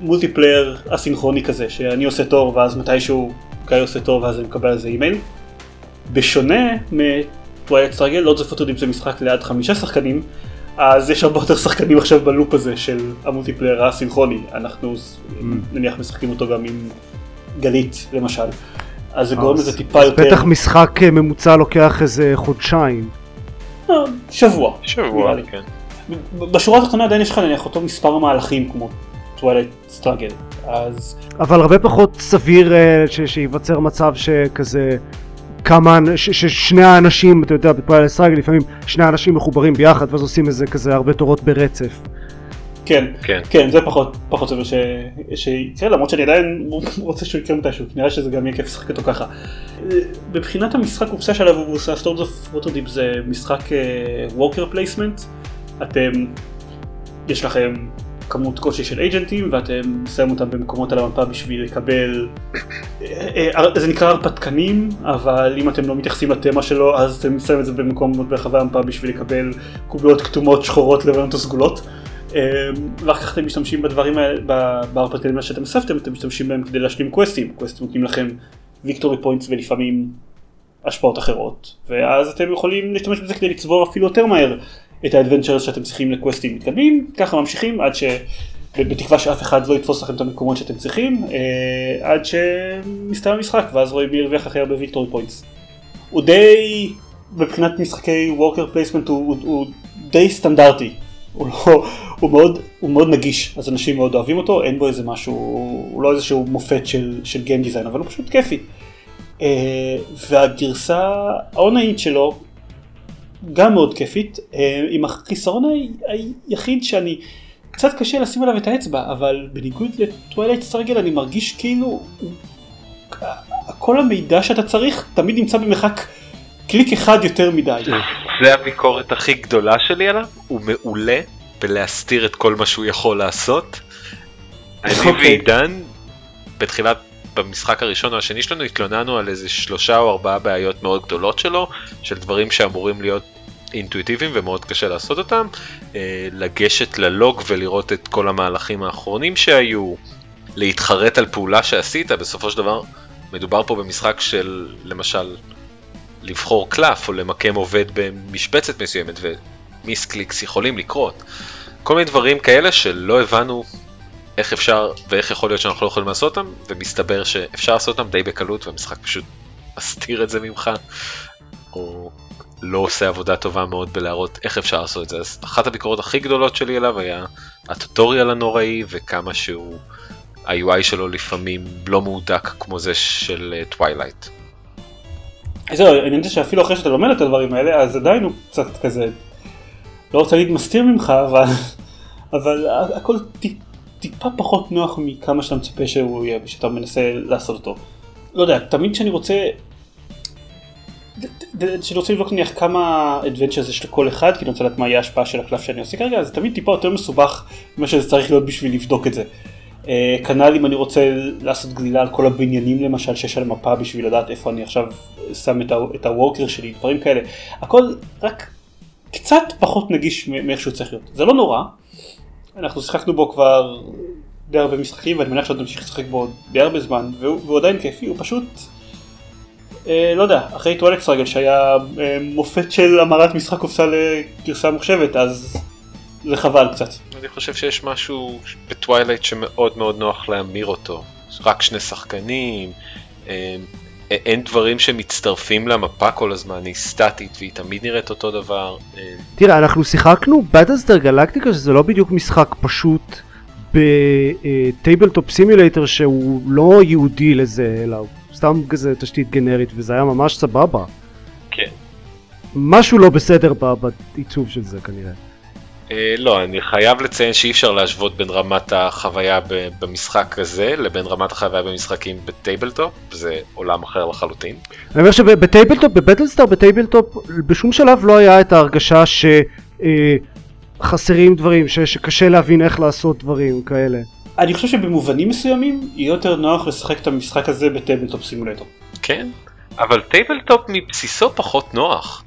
multiplayer אסינכרוני כזה, שאני עושה תור ואז מתישהו גיא עושה תור ואז אני מקבל על זה אימייל. בשונה מ Twilight Struggle, Lords of Waterdeep זה משחק לעד חמישה שחקנים, אז יש הרבה יותר שחקנים עכשיו בלופ הזה של ה multiplayer האסינכרוני, אנחנו mm. נניח משחקים אותו גם עם גלית למשל, אז זה גורם לזה טיפה יותר... בטח משחק אה, ממוצע לוקח איזה חודשיים. אה, שבוע. שבוע, כן. בשורה התחתונה עדיין יש לך נניח אותו מספר מהלכים כמו Twilight Struggle, אז... אבל הרבה פחות סביר אה, שייווצר מצב שכזה כמה, ששני האנשים, אתה יודע, ב Twilight Struggle לפעמים שני האנשים מחוברים ביחד ואז עושים איזה כזה הרבה תורות ברצף. כן, כן, כן, זה פחות, פחות סביר שיקרה, למרות שאני עדיין רוצה שהוא יקרה מתישהו, נראה שזה גם יהיה כיף לשחק אותו ככה. מבחינת המשחק קופסה שעליו הוא מבוסס, Lords of Waterdeep זה משחק worker uh, placement, אתם, יש לכם כמות קושי של אייג'נטים ואתם שמים אותם במקומות על המפה בשביל לקבל, אה, אה, זה נקרא הרפתקנים, אבל אם אתם לא מתייחסים לתמה שלו אז אתם שמים את זה במקומות ברחבי המפה בשביל לקבל קוביות כתומות, שחורות, לבנות או סגולות. אה, ואחר כך אתם משתמשים בדברים האלה, בהרפתקנים שאתם אספתם, אתם משתמשים בהם כדי להשלים קווסטים, קווסטים נותנים לכם victory points ולפעמים השפעות אחרות, ואז אתם יכולים להשתמש בזה כדי לצבור אפילו יותר מהר את ה adventurers שאתם צריכים לקווסטים מתקדמים, ככה ממשיכים עד ש... בתקווה שאף אחד לא יתפוס לכם את המקומות שאתם צריכים, אה, עד שמסתיים המשחק, ואז רואים מי ירוויח הכי הרבה victory points. הוא די, מבחינת משחקי worker placement הוא, הוא, הוא די סטנדרטי, הוא, לא, הוא, מאוד, הוא מאוד נגיש, אז אנשים מאוד אוהבים אותו, אין בו איזה משהו, הוא לא איזשהו מופת של, של game design, אבל הוא פשוט כיפי. אה, והגרסה האונליינית שלו גם מאוד כיפית, אה, עם החיסרון היחיד שאני, קצת קשה לשים עליו את האצבע, אבל בניגוד ל Twilight Struggle אני מרגיש כאילו כל המידע שאתה צריך תמיד נמצא במרחק קליק אחד יותר מדי. זה הביקורת הכי גדולה שלי עליו, הוא מעולה בלהסתיר את כל מה שהוא יכול לעשות. אני אוקיי. ועידן בתחילת במשחק הראשון או השני שלנו התלוננו על איזה שלושה או ארבעה בעיות מאוד גדולות שלו, של דברים שאמורים להיות אינטואיטיביים ומאוד קשה לעשות אותם, אה, לגשת ללוג ולראות את כל המהלכים האחרונים שהיו, להתחרט על פעולה שעשית, בסופו של דבר מדובר פה במשחק של למשל לבחור קלף או למקם עובד במשבצת מסוימת ו misclicks יכולים לקרות. כל מיני דברים כאלה שלא הבנו איך אפשר ואיך יכול להיות שאנחנו לא יכולים לעשות אותם, ומסתבר שאפשר לעשות אותם די בקלות והמשחק פשוט מסתיר את זה ממך, או לא עושה עבודה טובה מאוד בלהראות איך אפשר לעשות את זה. אז אחת הביקורות הכי גדולות שלי אליו היה ה tutorial הנוראי וכמה שהוא, ה-UI שלו לפעמים לא מהודק כמו זה של Twilight. אה, זהו, אני יודע שאפילו אחרי שאתה לומד את הדברים האלה, אז עדיין הוא קצת כזה, לא רוצה להגיד מסתיר ממך, אבל, אבל הכל טיפ, טיפה פחות נוח מכמה שאתה מצפה שהוא יהיה, ושאתה מנסה לעשות אותו. לא יודע, תמיד כשאני רוצה כשאני רוצה לבדוק נניח כמה adventurers יש לכל אחד, כי אני רוצה לדעת מה יהיה ההשפעה של הקלף שאני עושה כרגע, אז תמיד טיפה יותר מסובך ממה שזה צריך להיות בשביל לבדוק את זה. אה, כנ"ל אם אני רוצה לעשות גלילה על כל הבניינים למשל שיש על המפה בשביל לדעת איפה אני עכשיו שם את הוורקר שלי, דברים כאלה. הכל רק קצת פחות נגיש מאיך שהוא צריך להיות. זה לא נורא, אנחנו שיחקנו בו כבר די הרבה משחקים ואני מניח שעוד נמשיך לשחק בו די הרבה זמן והוא עדיין כיפי, הוא פשוט אה, לא יודע, אחרי טואלט סטרגל שהיה אה, מופת של המרת משחק קופסה לגרסה מוחשבת, אז זה חבל קצת. אני חושב שיש משהו ב Twilight שמאוד מאוד נוח להמיר אותו. רק שני שחקנים, אה, אין דברים שמצטרפים למפה כל הזמן, היא סטטית והיא תמיד נראית אותו דבר. תראה, אנחנו שיחקנו ב Battlestar Galactica שזה לא בדיוק משחק פשוט ב Tabletop Simulator שהוא לא ייעודי לזה, אלא הוא סתם כזה תשתית גנרית וזה היה ממש סבבה. כן. משהו לא בסדר בעיצוב של זה כנראה. אה, לא, אני חייב לציין שאי אפשר להשוות בין רמת החוויה במשחק הזה לבין רמת החוויה במשחקים ב Tabletop, זה עולם אחר לחלוטין. אני אומר שב Tabletop, ב Battlestar ב Tabletop, בשום שלב לא היה את ההרגשה שחסרים אה, דברים, שקשה להבין איך לעשות דברים כאלה. אני חושב שבמובנים מסוימים יהיה יותר נוח לשחק את המשחק הזה ב Tabletop Simulator. כן, אבל Tabletop מבסיסו פחות נוח.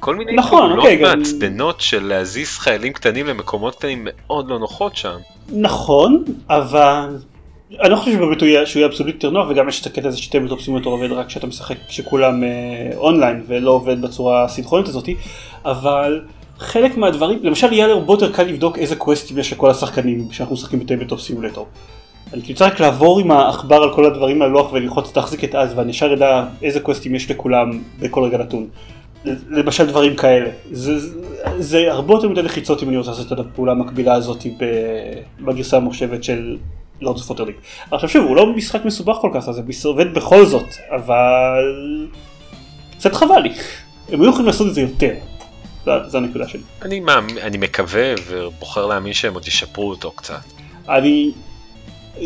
כל מיני נכון, פעולות אוקיי, מעצבנות גם... של להזיז חיילים קטנים למקומות קטנים מאוד לא נוחות שם. נכון, אבל אני לא חושב יהיה, שהוא יהיה אבסולוטי יותר נוח וגם יש את הקטע הזה ש Tabletop Simulator עובד רק כשאתה משחק כשכולם אה, אונליין ולא עובד בצורה האסינכרונית הזאתי, אבל חלק מהדברים, למשל יהיה הרבה יותר קל לבדוק איזה קווסטים יש לכל השחקנים כשאנחנו משחקים ב Tabletop Simulator. אני כאילו צריך רק לעבור עם העכבר על כל הדברים הלוח וללחוץ תחזיק את אז ואני ישר אדע איזה קווסטים יש לכולם בכל רגע נתון. למשל דברים כאלה. זה, זה, זה הרבה יותר מדי לחיצות אם אני רוצה לעשות את הפעולה המקבילה הזאת בגרסה הממוחשבת של Lords of Waterdeep. עכשיו שוב, הוא לא משחק מסובך כל כך, אז זה עובד בכל זאת, אבל קצת חבל לי. הם היו יכולים לעשות את זה יותר. זו הנקודה שלי. אני, מאמין, אני מקווה ובוחר להאמין שהם עוד ישפרו אותו קצת. אני...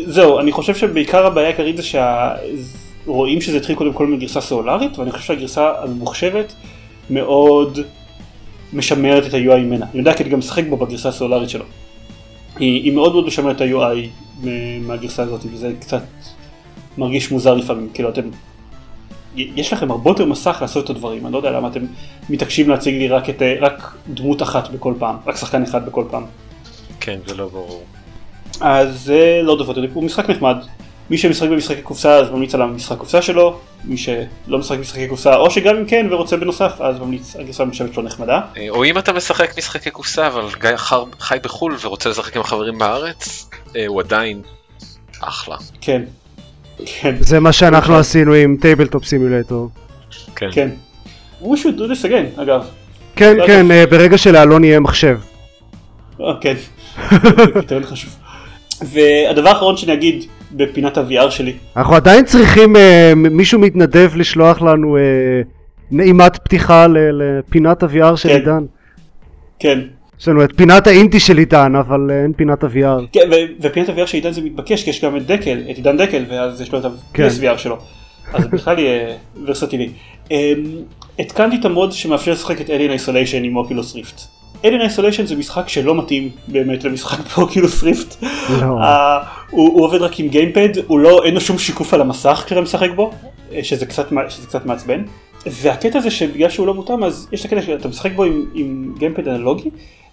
זהו, אני חושב שבעיקר הבעיה העיקרית זה שרואים שזה התחיל קודם כל מגרסה סלולרית, ואני חושב שהגרסה הממוחשבת מאוד משמרת את ה-UI ממנה. אני יודע כי אני גם משחק בו בגרסה הסלולרית שלו. היא, היא מאוד מאוד משמרת את ה-UI מהגרסה הזאת, וזה קצת מרגיש מוזר לפעמים, כאילו אתם יש לכם הרבה יותר מסך לעשות את הדברים, אני לא יודע למה אתם מתעקשים להציג לי רק, את, רק דמות אחת בכל פעם, רק שחקן אחד בכל פעם. כן, זה לא ברור. אז זה לא דובר, הוא משחק נחמד. מי שמשחק במשחקי קופסה אז ממליץ על המשחק קופסה שלו, מי שלא משחק במשחקי קופסה או שגם אם כן ורוצה בנוסף אז ממליץ הגרסה הממוחשבת שלו נחמדה. אה, או אם אתה משחק משחקי קופסה אבל גיא חי בחו"ל ורוצה לשחק עם החברים בארץ, אה, הוא עדיין אחלה. כן, כן. זה מה שאנחנו עשינו עם Tabletop Simulator. כן. כן. We should do this again, אגב. כן, כן, אה, ברגע שלאלון יהיה מחשב. אה, כן. פתרון חשוב. והדבר האחרון שאני אגיד בפינת ה-VR שלי. אנחנו עדיין צריכים אה, מישהו מתנדב לשלוח לנו נעימת פתיחה לפינת ה-VR של כן. עידן. כן. יש לנו את פינת האינטי של עידן, אבל אין פינת ה-VR. כן, ופינת ה-VR של עידן זה מתבקש, כי יש גם את דקל, את עידן דקל, ואז יש לו את ה-PS VR שלו. אז בכלל יהיה ורסטילי. התקנתי את ה mod שמאפשר לשחק את Alien Isolation עם Oculus Rift. Alien Isolation זה משחק שלא מתאים באמת למשחק ב Oculus Rift. הוא, עובד רק עם gamepad, לא, אין לו שום שיקוף על המסך כשאתה משחק בו, שזה קצת, שזה קצת מעצבן. והקטע זה שבגלל שהוא לא מותאם אז יש את הקטע שאתה משחק בו עם, עם gamepad אנלוגי,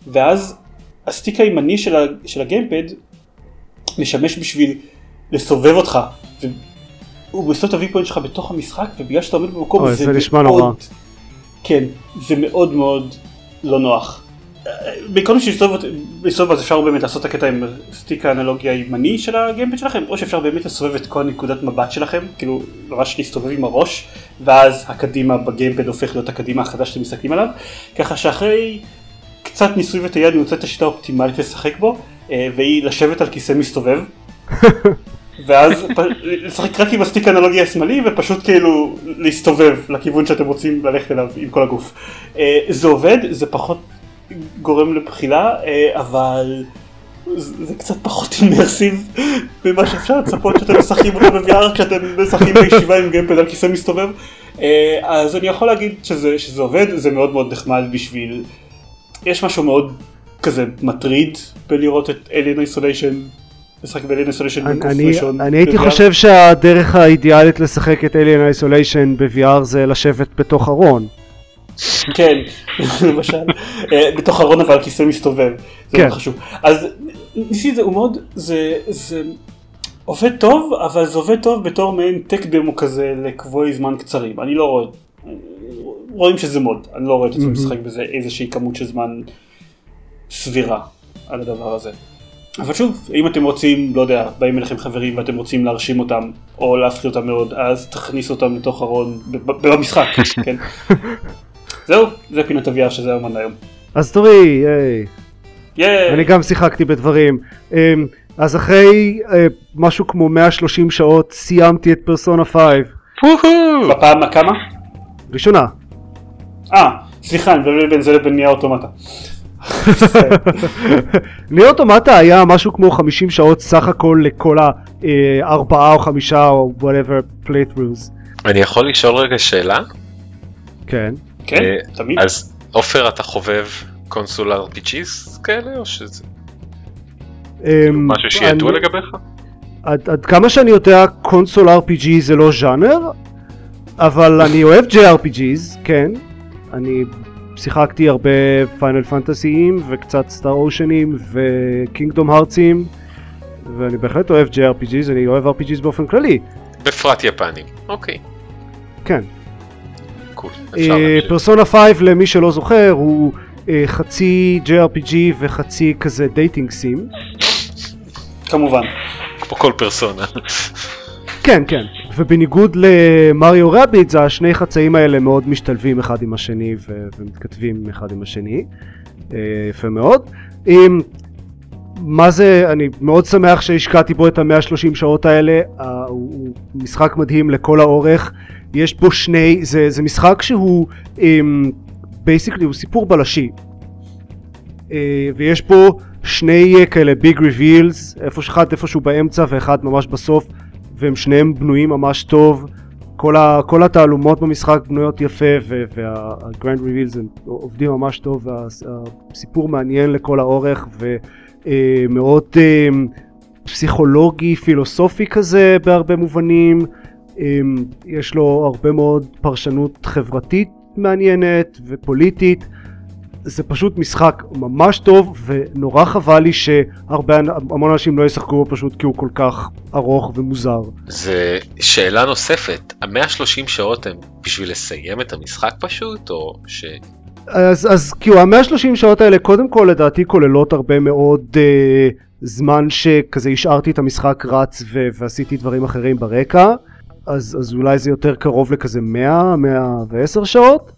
ואז ה stick הימני של, ה, של ה gamepad משמש בשביל לסובב אותך. את ה viewpoint שלך בתוך המשחק, ובגלל שאתה עומד במקום זה, זה נשמע מאוד, נורא. כן, זה מאוד מאוד לא נוח. בעיקרון להסתובב אז אפשר באמת לעשות את הקטע עם stick האנלוגי הימני של ה gamepad שלכם, או שאפשר באמת לסובב את כל נקודת מבט שלכם, כאילו ממש להסתובב עם הראש, ואז הקדימה ב gamepad הופך להיות הקדימה החדש שאתם מסתכלים עליו, ככה שאחרי קצת ניסוי וטעייה אני מוצא את השיטה האופטימלית לשחק בו, אה, והיא לשבת על כיסא מסתובב. ואז לשחק רק עם הסטיק האנלוגי השמאלי ופשוט כאילו להסתובב לכיוון שאתם רוצים ללכת אליו עם כל הגוף. אה, זה עובד, זה פחות גורם לבחילה, אה, אבל זה קצת פחות אימרסיב ממה שאפשר לצפות שאתם משחקים אותו ב-VR כשאתם משחקים בישיבה עם גיימפד על כיסא מסתובב. אה, אז אני יכול להגיד שזה, שזה עובד, זה מאוד מאוד נחמד בשביל, יש משהו מאוד כזה מטריד בלראות את Alien Isolation לשחק ב-Alien Isolation אני, אני הייתי חושב שהדרך האידיאלית לשחק את Alien Isolation ב-VR זה לשבת בתוך ארון. כן, למשל, אה, בתוך ארון אבל הכיסא מסתובב, זה מאוד חשוב. אז ניסי זה, הוא מאוד, זה עובד טוב, אבל זה עובד טוב בתור מעין טק דמו כזה לקבועי זמן קצרים. אני לא רואה, רואים שזה מוד, אני לא רואה את עצמי משחק בזה איזושהי כמות של זמן סבירה על הדבר הזה. אבל שוב, אם אתם רוצים, לא יודע, באים אליכם חברים ואתם רוצים להרשים אותם, או להפחיד אותם מאוד, אז תכניסו אותם לתוך ארון במשחק, כן? זהו, זה פינת אביה שזה היום היום. אז תורי, ייי. אני גם שיחקתי בדברים. אמ, אז אחרי אה, משהו כמו 130 שעות סיימתי את פרסונה 5. בפעם הכמה? ראשונה. אה, סליחה, אני מדבר בין זה לבין נהיה אוטומטה. נהיה אוטומטה היה משהו כמו 50 שעות סך הכל לכל הארבעה או חמישה או whatever playthroughs. אני יכול לשאול רגע שאלה? כן. כן, אה, תמיד. אז עופר אתה חובב console RPGs כאלה או שזה אמ, משהו שידוע לגביך? עד, עד כמה שאני יודע console RPG זה לא ז'אנר אבל אני אוהב JRPGs כן אני שיחקתי הרבה Final Fantasy ים וקצת Star Ocean ים ו Kingdom Hearts ים ואני בהחלט אוהב JRPGs אני אוהב RPGs באופן כללי בפרט יפנים אוקיי כן פרסונה 5 למי שלא זוכר הוא אה, חצי JRPG וחצי כזה dating sim. כמובן. כמו כל פרסונה. כן כן ובניגוד ל Mario Rabbids השני חצאים האלה מאוד משתלבים אחד עם השני ו- ומתכתבים אחד עם השני אה, יפה מאוד. עם, מה זה אני מאוד שמח שהשקעתי בו את המאה שלושים שעות האלה הוא משחק מדהים לכל האורך יש בו שני, זה, זה משחק שהוא basically אמ, הוא סיפור בלשי. אה, ויש בו שני אה, כאלה big reveals, איפה אחד איפשהו באמצע ואחד ממש בסוף והם שניהם בנויים ממש טוב. כל, ה, כל התעלומות במשחק בנויות יפה וה grand reveals הם עובדים ממש טוב והסיפור מעניין לכל האורך ומאוד uh, uh, פסיכולוגי פילוסופי כזה בהרבה מובנים יש לו הרבה מאוד פרשנות חברתית מעניינת ופוליטית. זה פשוט משחק ממש טוב ונורא חבל לי שהרבה המון אנשים לא ישחקו בו פשוט כי הוא כל כך ארוך ומוזר. זה שאלה נוספת, המאה שלושים שעות הם בשביל לסיים את המשחק פשוט או ש... אז, אז כאילו המאה שלושים שעות האלה קודם כל לדעתי כוללות הרבה מאוד אה, זמן שכזה השארתי את המשחק רץ ו- ועשיתי דברים אחרים ברקע. אז, אז אולי זה יותר קרוב לכזה 100, 110 שעות.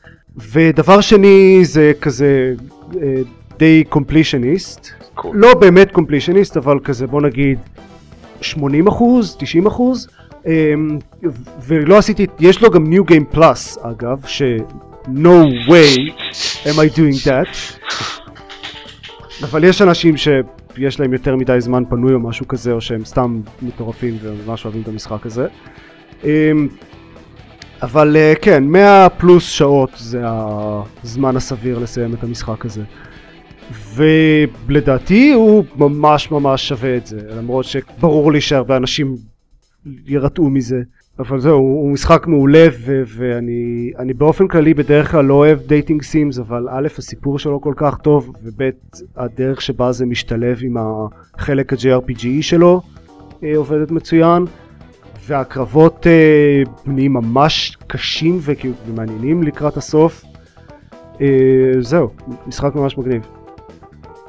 ודבר שני זה כזה אה, די קומפלישניסט. Cool. לא באמת קומפלישניסט, אבל כזה בוא נגיד 80 אחוז, 90 אחוז. אמ, ולא עשיתי, יש לו גם New Game Plus אגב, ש... no way am I doing that. אבל יש אנשים שיש להם יותר מדי זמן פנוי או משהו כזה, או שהם סתם מטורפים וממש אוהבים את המשחק הזה. אמ, אבל אה, כן, 100 פלוס שעות זה הזמן הסביר לסיים את המשחק הזה. ולדעתי הוא ממש ממש שווה את זה, למרות שברור לי שהרבה אנשים יירתעו מזה. אבל זהו, הוא משחק מעולה ו- ואני באופן כללי בדרך כלל לא אוהב dating sims, אבל א', הסיפור שלו כל כך טוב, וב', הדרך שבה זה משתלב עם החלק ה- JRPG שלו אה, עובדת מצוין, והקרבות אה, נהיים ממש קשים ומעניינים לקראת הסוף. אה, זהו, משחק ממש מגניב.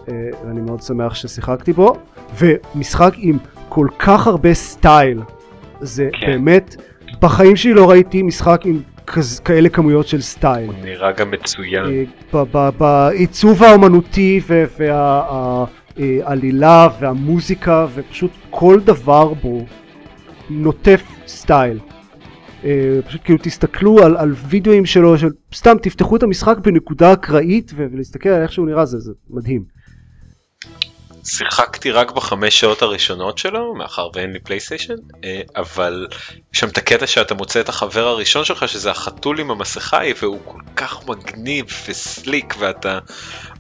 אה, אני מאוד שמח ששיחקתי בו, ומשחק עם כל כך הרבה style. זה כן. באמת, בחיים שלי לא ראיתי משחק עם כז, כאלה כמויות של style. הוא נראה גם מצוין. אה, בעיצוב האומנותי והעלילה והמוזיקה ופשוט כל דבר בו נוטף style. אה, פשוט כאילו תסתכלו על, על וידאוים שלו, של סתם תפתחו את המשחק בנקודה אקראית ולהסתכל על איך שהוא נראה, זה, זה מדהים. שיחקתי רק בחמש שעות הראשונות שלו, מאחר ואין לי פלייסטיישן, אה, אבל יש שם את הקטע שאתה מוצא את החבר הראשון שלך, שזה החתול עם המסכה והוא כל כך מגניב וסליק, ואתה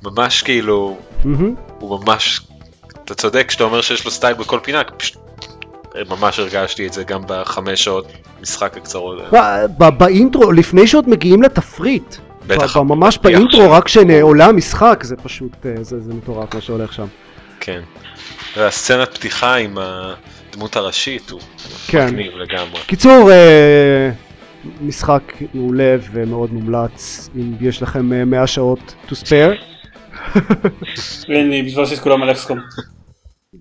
ממש כאילו, mm-hmm. הוא ממש, אתה צודק כשאתה אומר שיש לו סטייל בכל פינה, פשוט ממש הרגשתי את זה גם בחמש שעות משחק הקצרות. באינטרו, לפני שעוד מגיעים לתפריט. בטח. ממש באינטרו, רק כשעולה המשחק, זה פשוט, אה, זה מטורף מה שהולך שם. כן. והסצנת פתיחה עם הדמות הראשית הוא כן. מגניב לגמרי. קיצור, אה, משחק מעולה ומאוד מומלץ, אם יש לכם 100 אה, שעות to spare. בשביל שיש כולם על אקסקום.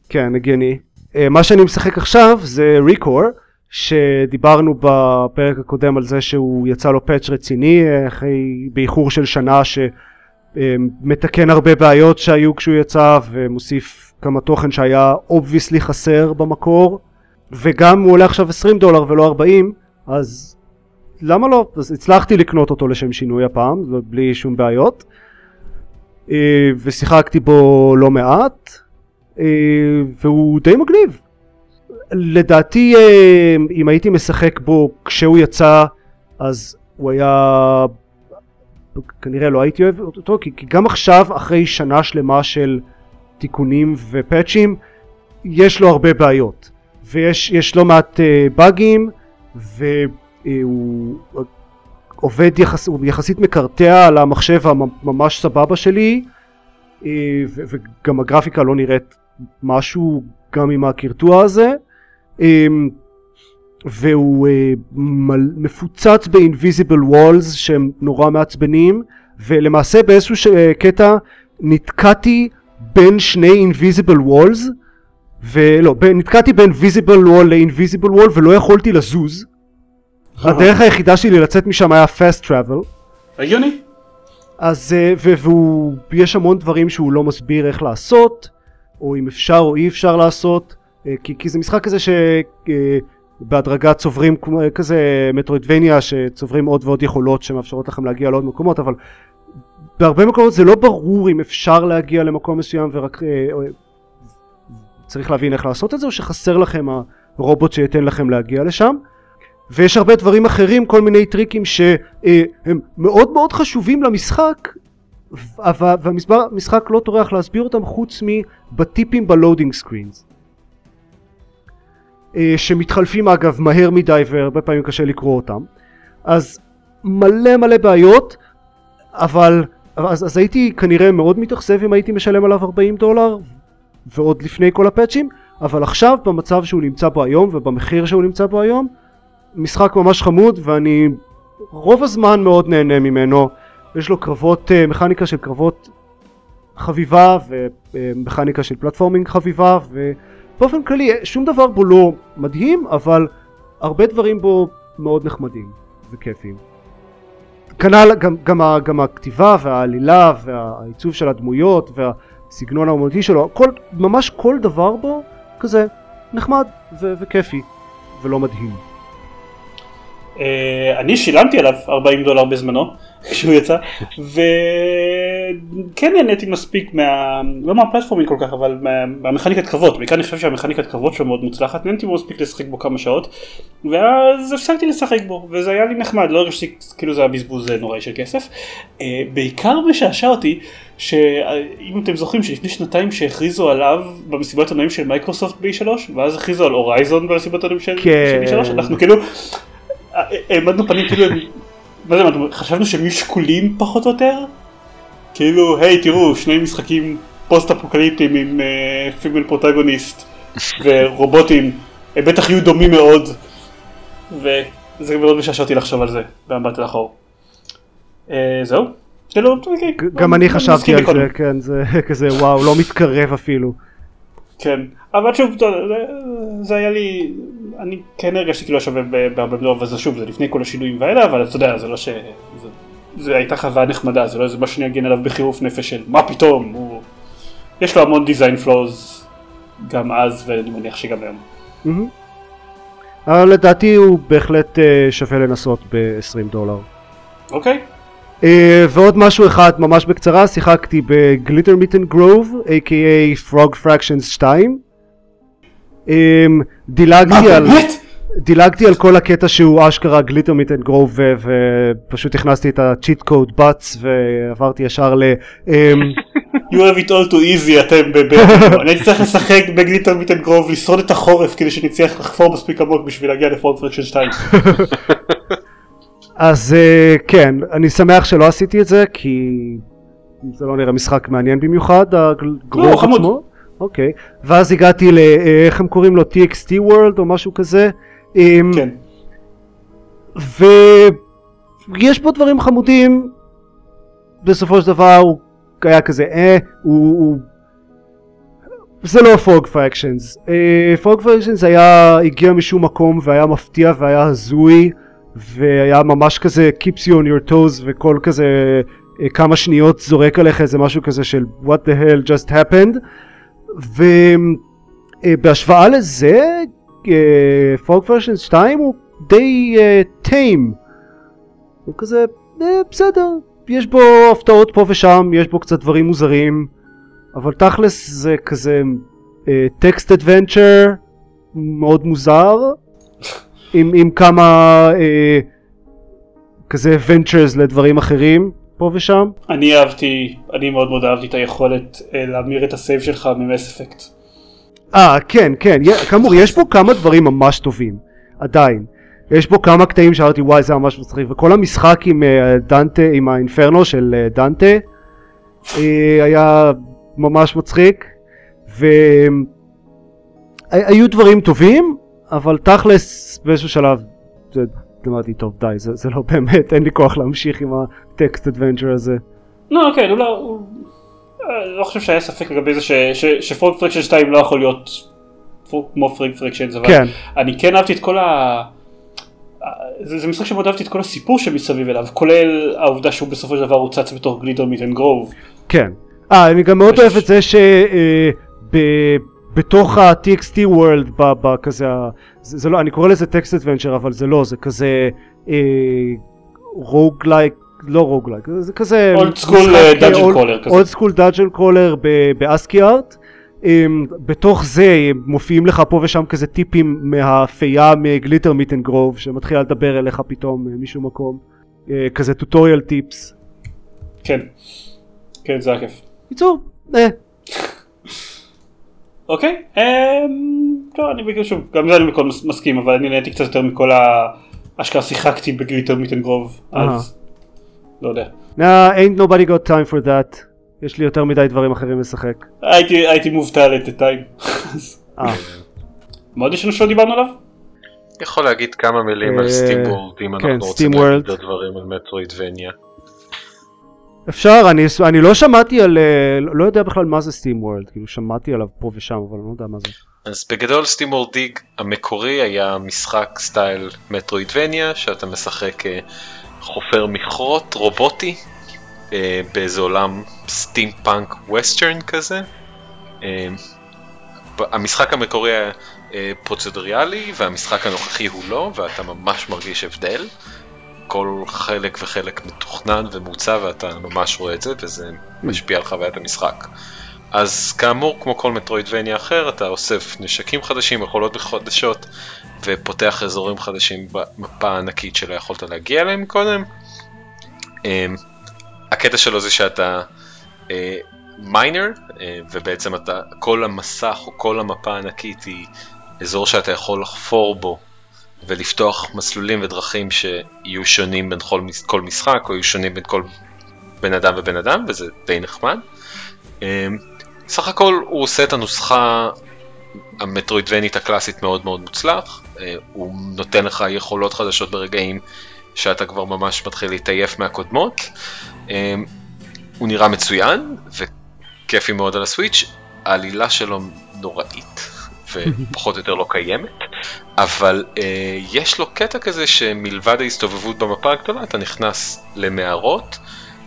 כן, הגיוני. אה, מה שאני משחק עכשיו זה ריקור, שדיברנו בפרק הקודם על זה שהוא יצא לו פאץ' רציני אחרי באיחור של שנה ש... מתקן הרבה בעיות שהיו כשהוא יצא ומוסיף כמה תוכן שהיה obviously חסר במקור. וגם הוא עולה עכשיו 20 דולר ולא 40 אז למה לא? אז הצלחתי לקנות אותו לשם שינוי הפעם בלי שום בעיות. אה, ושיחקתי בו לא מעט. אה, והוא די מגניב. לדעתי אה, אם הייתי משחק בו כשהוא יצא אז הוא היה כנראה לא הייתי אוהב אותו כי, גם עכשיו אחרי שנה שלמה של תיקונים ופאצ'ים יש לו הרבה בעיות. ויש לא מעט uh, באגים והוא עובד יחס, הוא יחסית מקרטע על המחשב הממש סבבה שלי וגם הגרפיקה לא נראית משהו גם עם הקרטוע הזה uh, והוא מל, מפוצץ ב-invisible walls שהם נורא מעצבנים ולמעשה באיזשהו uh, קטע נתקעתי בין שני invisible walls ולא. נתקעתי בין visible wall ל-invisible wall ולא יכולתי לזוז. הדרך היחידה שלי לצאת משם היה fast travel. הגיוני. אז uh, והוא יש המון דברים שהוא לא מסביר איך לעשות או אם אפשר או אי אפשר לעשות uh, כי, כי זה משחק כזה ש... Uh, בהדרגה צוברים כזה מטרואידבניה שצוברים עוד ועוד יכולות שמאפשרות לכם להגיע לעוד מקומות אבל בהרבה מקומות זה לא ברור אם אפשר להגיע למקום מסוים ורק אה, אה, צריך להבין איך לעשות את זה או שחסר לכם הרובוט שייתן לכם להגיע לשם. ויש הרבה דברים אחרים כל מיני טריקים שהם אה, מאוד מאוד חשובים למשחק והמשחק לא טורח להסביר אותם חוץ מבטיפים ב loading screens. אה, שמתחלפים אגב מהר מדי והרבה פעמים קשה לקרוא אותם. אז מלא מלא בעיות אבל אז, אז הייתי כנראה מאוד מתאכזב אם הייתי משלם עליו 40 דולר ועוד לפני כל הפאצ'ים אבל עכשיו במצב שהוא נמצא בו היום ובמחיר שהוא נמצא בו היום משחק ממש חמוד ואני רוב הזמן מאוד נהנה ממנו יש לו קרבות אה, מכניקה של קרבות חביבה ומכניקה של פלטפורמינג חביבה ו... באופן כללי שום דבר בו לא מדהים אבל הרבה דברים בו מאוד נחמדים וכיפים. כנ"ל גם, גם, גם הכתיבה והעלילה והעיצוב של הדמויות והסגנון האומנותי שלו כל, ממש כל דבר בו כזה נחמד ו- וכיפי ולא מדהים. Uh, אני שילמתי עליו 40 דולר בזמנו כשהוא יצא כן נהניתי מספיק מה... לא מהפלטפורמing כל כך אבל מה... מהמכניקת קרבות, בעיקר אני חושב שהמכניקת קרבות שלו מאוד מוצלחת, נהניתי מספיק לשחק בו כמה שעות ואז הפסקתי לשחק בו וזה היה לי נחמד, לא הרגשתי כאילו זה היה בזבוז נוראי של כסף. אה, בעיקר משעשע אותי שאם אתם זוכרים שלפני שנתיים שהכריזו עליו במסיבת עונאים של מייקרוסופט ב-E3 ואז הכריזו על Horizon במסיבת עיתונאים של כן. E3 אנחנו כאילו אה, העמדנו פנים כאילו מה זה, חשבנו שהם יהיו שקולים פחות או יותר? כאילו, היי תראו, שני משחקים פוסט אפוקליפטיים עם female אה, protagonist ורובוטים, הם בטח יהיו דומים מאוד וזה מאוד משעשע אותי לחשוב על זה במבט לאחור. אה, זהו? אוקיי. גם אני חשבתי על זה, כן, זה כזה וואו, לא מתקרב אפילו. כן, אבל שוב, זה היה לי, אני כן הרגשתי כאילו שווה בהרבה דברים, וזה שוב, זה לפני כל השינויים והאלה, אבל אתה יודע, זה לא ש... זה, זה הייתה חוויה נחמדה, זה לא איזה משהו שאני אגן עליו בחירוף נפש של מה פתאום, הוא... יש לו המון דיזיין פלוז גם אז, ואני מניח שגם היום. אבל לדעתי הוא בהחלט אה, שווה לנסות ב-20 דולר. אוקיי. Uh, ועוד משהו אחד ממש בקצרה, שיחקתי ב Glittermitten Grove, a.k.a. Frog Fractions 2. Um, דילגתי על... דילגתי על כל הקטע שהוא אשכרה Glittermitten Grove ופשוט הכנסתי את ה cheat code בץ ועברתי ישר ל... Um, you have it all too easy אתם ב... אני הייתי צריך לשחק ב Glittermitten Grove לשרוד את החורף כדי שנצליח לחפור מספיק עמוק בשביל להגיע ל Frog Fractions 2. אז uh, כן, אני שמח שלא עשיתי את זה, כי זה לא נראה משחק מעניין במיוחד, הגרוב לא, עצמו. אוקיי, ואז הגעתי ל... איך הם קוראים לו? TXT World או משהו כזה. כן. ויש בו דברים חמודים, בסופו של דבר הוא היה כזה אה, הוא... הוא... זה לא פוג פרקשנס. פוג פרקשנס היה, הגיע משום מקום והיה מפתיע והיה הזוי. והיה ממש כזה keeps you on your toes וכל כזה אה, כמה שניות זורק עליך איזה משהו כזה של what the hell just happened ובהשוואה לזה פוג פרשן 2 הוא די טיים uh, הוא כזה uh, בסדר יש בו הפתעות פה ושם יש בו קצת דברים מוזרים אבל תכלס זה כזה טקסט uh, אדוונצ'ר מאוד מוזר עם, עם כמה אה, כזה ונצ'רס לדברים אחרים פה ושם. אני אהבתי, אני מאוד מאוד אהבתי את היכולת אה, להמיר את ה save שלך מ Mass Effect. אה כן כן, כאמור יש פה כמה דברים ממש טובים, עדיין. יש פה כמה קטעים שאמרתי וואי זה ממש מצחיק וכל המשחק עם אה, דנטה, עם האינפרנו של אה, דנטה היה ממש מצחיק והיו דברים טובים אבל תכלס באיזשהו שלב אמרתי טוב די זה, זה לא באמת אין לי כוח להמשיך עם ה text adventure הזה. לא כן הוא לא, הוא, אה, לא חושב שהיה ספק לגבי זה ש Frog Fractions 2 לא יכול להיות כמו Frog Fractions אבל כן. אני כן אהבתי את כל ה... זה, זה משחק שמאוד אהבתי את כל הסיפור שמסביב אליו כולל העובדה שהוא בסופו של דבר הופץ בתור Glittermitten Grove. כן. אה אני גם מאוד אוהב את זה ש... אה, ה-TXT World, בכזה, זה, זה לא, אני קורא לזה text adventure, אבל זה לא, זה כזה roguelike, לא roguelike, זה כזה... old school dungeon crawler כזה. old school dungeon crawler ב ASCII art. בתוך זה מופיעים לך פה ושם כזה טיפים מהפייה מ Glittermitten Grove שמתחילה לדבר אליך פתאום משום מקום אה, כזה טוטוריאל טיפס. כן, כן זה היה כיף. בקיצור, אה. אוקיי, אמ, לא, אני בגלל שוב, גם זה אני בכל מסכים, אבל אני נהניתי קצת יותר מכל האשכרה שיחקתי בגליטר מיטן גרוב, אז לא יודע. Nah, ain't nobody got time for that. יש לי יותר מדי דברים אחרים לשחק. הייתי, הייתי מובטל את הטיים. אה. מה עוד יש לנו שלא דיברנו עליו? יכול להגיד כמה מילים על SteamWorld אם כן, אנחנו רוצים להגיד דברים על מטרואידבניה. אפשר, אני, אני לא שמעתי על, לא יודע בכלל מה זה SteamWorld, כאילו שמעתי עליו פה ושם, אבל אני לא יודע מה זה. אז בגדול SteamWorld Dig המקורי היה משחק style Metroidvania, שאתה משחק חופר מכרות רובוטי, באיזה עולם סטים פאנק ווסטרן כזה. המשחק המקורי היה פרוצדוריאלי והמשחק הנוכחי הוא לא, ואתה ממש מרגיש הבדל. כל חלק וחלק מתוכנן ומוצע ואתה ממש רואה את זה וזה משפיע על חוויית המשחק. אז כאמור, כמו כל מטרואידבניה אחר, אתה אוסף נשקים חדשים, יכולות חדשות, ופותח אזורים חדשים במפה הענקית שלא יכולת להגיע אליהם קודם. אמ, הקטע שלו זה שאתה מיינר, אה, אה, ובעצם אתה, כל המסך או כל המפה הענקית היא אזור שאתה יכול לחפור בו ולפתוח מסלולים ודרכים שיהיו שונים בין כל, כל משחק או יהיו שונים בין כל בן אדם ובן אדם, וזה די נחמד. אמ, סך הכל הוא עושה את הנוסחה המטרואידבנית הקלאסית מאוד מאוד מוצלח, אה, הוא נותן לך יכולות חדשות ברגעים שאתה כבר ממש מתחיל להתעייף מהקודמות. אמ, הוא נראה מצוין וכיפי מאוד על הסוויץ', העלילה שלו נוראית. ופחות או יותר לא קיימת, אבל אה, יש לו קטע כזה שמלבד ההסתובבות במפה הגדולה אתה נכנס למערות,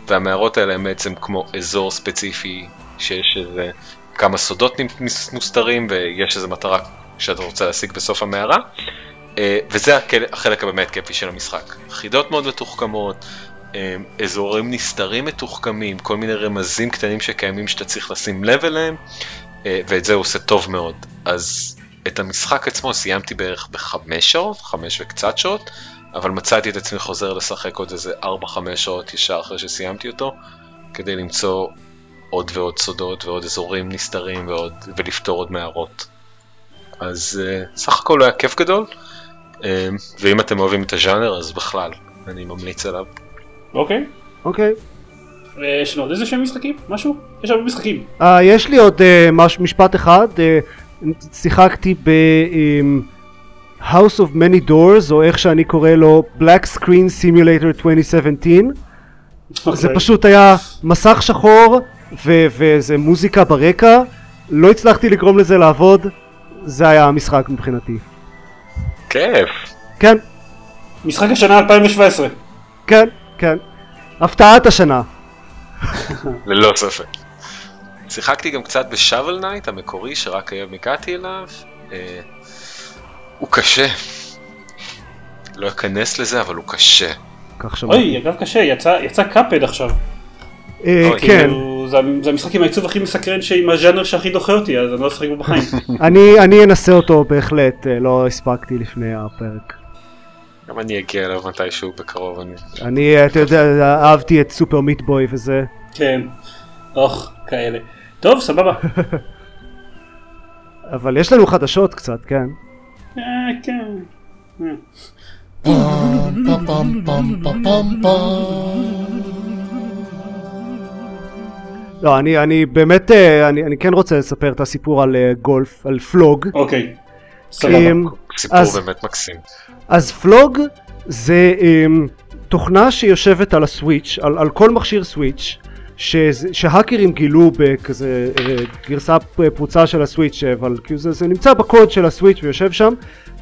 והמערות האלה הם בעצם כמו אזור ספציפי שיש איזה כמה סודות מוסתרים ויש איזה מטרה שאתה רוצה להשיג בסוף המערה. אה, וזה החלק הבאמת כיפי של המשחק. חידות מאוד מתוחכמות, אה, אזורים נסתרים מתוחכמים, כל מיני רמזים קטנים שקיימים שאתה צריך לשים לב אליהם, ואת זה הוא עושה טוב מאוד. אז את המשחק עצמו סיימתי בערך בחמש שעות, חמש וקצת שעות, אבל מצאתי את עצמי חוזר לשחק עוד איזה ארבע חמש שעות ישר אחרי שסיימתי אותו, כדי למצוא עוד ועוד סודות ועוד אזורים נסתרים ועוד, ולפתור עוד מערות. אז uh, סך הכל היה כיף גדול, uh, ואם אתם אוהבים את הז'אנר אז בכלל, אני ממליץ עליו. אוקיי. אוקיי. יש לנו עוד איזה שהם משחקים? משהו? יש הרבה משחקים. Uh, יש לי עוד uh, מש, משפט אחד, uh, שיחקתי ב... Um, House of Many Doors, או איך שאני קורא לו, Black Screen Simulator 2017. Okay. זה פשוט היה מסך שחור ו- וזה מוזיקה ברקע, לא הצלחתי לגרום לזה לעבוד, זה היה המשחק מבחינתי. כיף. כן. משחק השנה 2017. כן, כן. הפתעת השנה. ללא ספק. שיחקתי גם קצת ב Shovel Knight המקורי שרק היום הגעתי אליו. אה, הוא קשה. לא אכנס לזה אבל הוא קשה. אוי, אגב קשה, יצא, יצא קאפד עכשיו. אה, כן. כאילו, זה, זה המשחק עם העיצוב הכי מסקרן שעם הז'אנר שהכי דוחה אותי, אז אני לא אשחק בו בחיים. אני, אני אנסה אותו בהחלט, אה, לא הספקתי לפני הפרק. גם אני אגיע אליו מתישהו בקרוב. אני, אני אתה יודע, אהבתי את סופר מיטבוי וזה. כן, אוח, כאלה. טוב, סבבה. אבל יש לנו חדשות קצת, כן? אה, כן. לא, אני, אני באמת, אה, אני, אני כן רוצה לספר את הסיפור על אה, גולף, על פלוג. אוקיי, סבבה. סיפור אז, באמת מקסים. אז פלוג זה um, תוכנה שיושבת על הסוויץ', על, על כל מכשיר סוויץ', שהאקרים גילו בכזה גרסה פרוצה של הסוויץ', אבל כאילו זה, זה נמצא בקוד של הסוויץ' ויושב שם,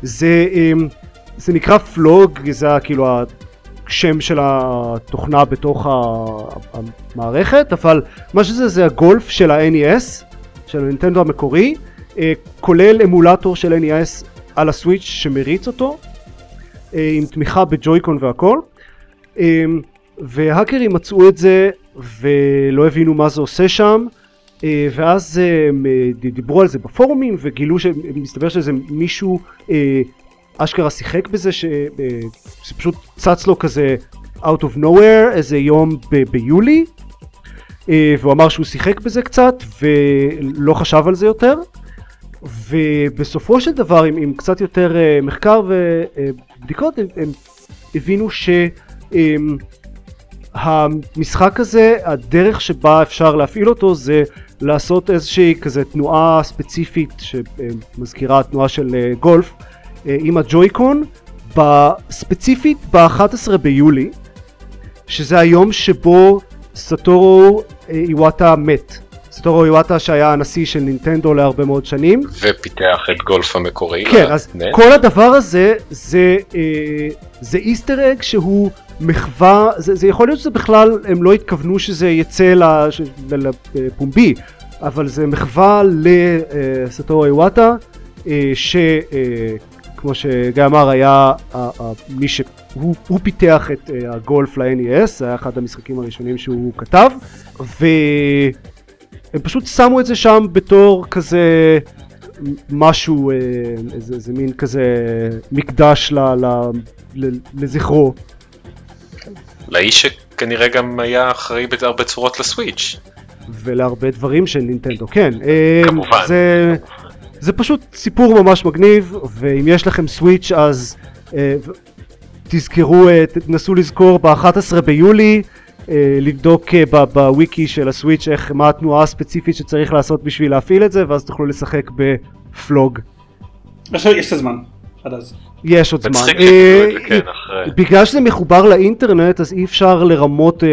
זה, um, זה נקרא פלוג, זה כאילו השם של התוכנה בתוך המערכת, אבל מה שזה זה הגולף של ה-NES, של הנינטנדו המקורי, אה, כולל אמולטור של NES על הסוויץ' שמריץ אותו, אה, עם תמיכה בג'ויקון והכל, אה, והאקרים מצאו את זה ולא הבינו מה זה עושה שם, ואז הם דיברו על זה בפורומים וגילו שמסתבר שזה מישהו אשכרה שיחק בזה. שפשוט צץ לו כזה out of nowhere איזה יום ב... ביולי אה, והוא אמר שהוא שיחק בזה קצת ולא חשב על זה יותר ובסופו של דבר עם, עם קצת יותר אה, מחקר ובדיקות הם, הם הבינו שהמשחק אמ, הזה הדרך שבה אפשר להפעיל אותו זה לעשות איזושהי כזה תנועה ספציפית שמזכירה תנועה של אה, גולף אה, עם הג'ויקון, ספציפית ב-11 ביולי, שזה היום שבו סטורו אה, איוואטה מת. סטורו איוואטה שהיה הנשיא של נינטנדו להרבה מאוד שנים. ופיתח את גולף המקורי. כן, אז נט. כל הדבר הזה זה, אה, זה איסטר אג שהוא מחווה, זה, זה יכול להיות שזה בכלל, הם לא התכוונו שזה יצא לפומבי, אבל זה מחווה לסטורו איוואטה, ש... כמו שגיא אמר, היה מי הוא, הוא פיתח את uh, הגולף ל-NES, זה היה אחד המשחקים הראשונים שהוא כתב, והם פשוט שמו את זה שם בתור כזה משהו, uh, איזה, איזה מין כזה מקדש ל, ל, ל, לזכרו. לאיש שכנראה גם היה אחראי בהרבה צורות לסוויץ'. ולהרבה דברים של נינטנדו, כן. כמובן. זה, זה פשוט סיפור ממש מגניב, ואם יש לכם סוויץ' אז אה, תזכרו, אה, תנסו לזכור ב-11 ביולי, אה, לבדוק אה, בוויקי של הסוויץ' איך, מה התנועה הספציפית שצריך לעשות בשביל להפעיל את זה, ואז תוכלו לשחק בפלוג. עכשיו יש את הזמן, עד אז. יש עוד זמן. אה. בגלל שזה מחובר לאינטרנט אז אי אפשר לרמות, אה,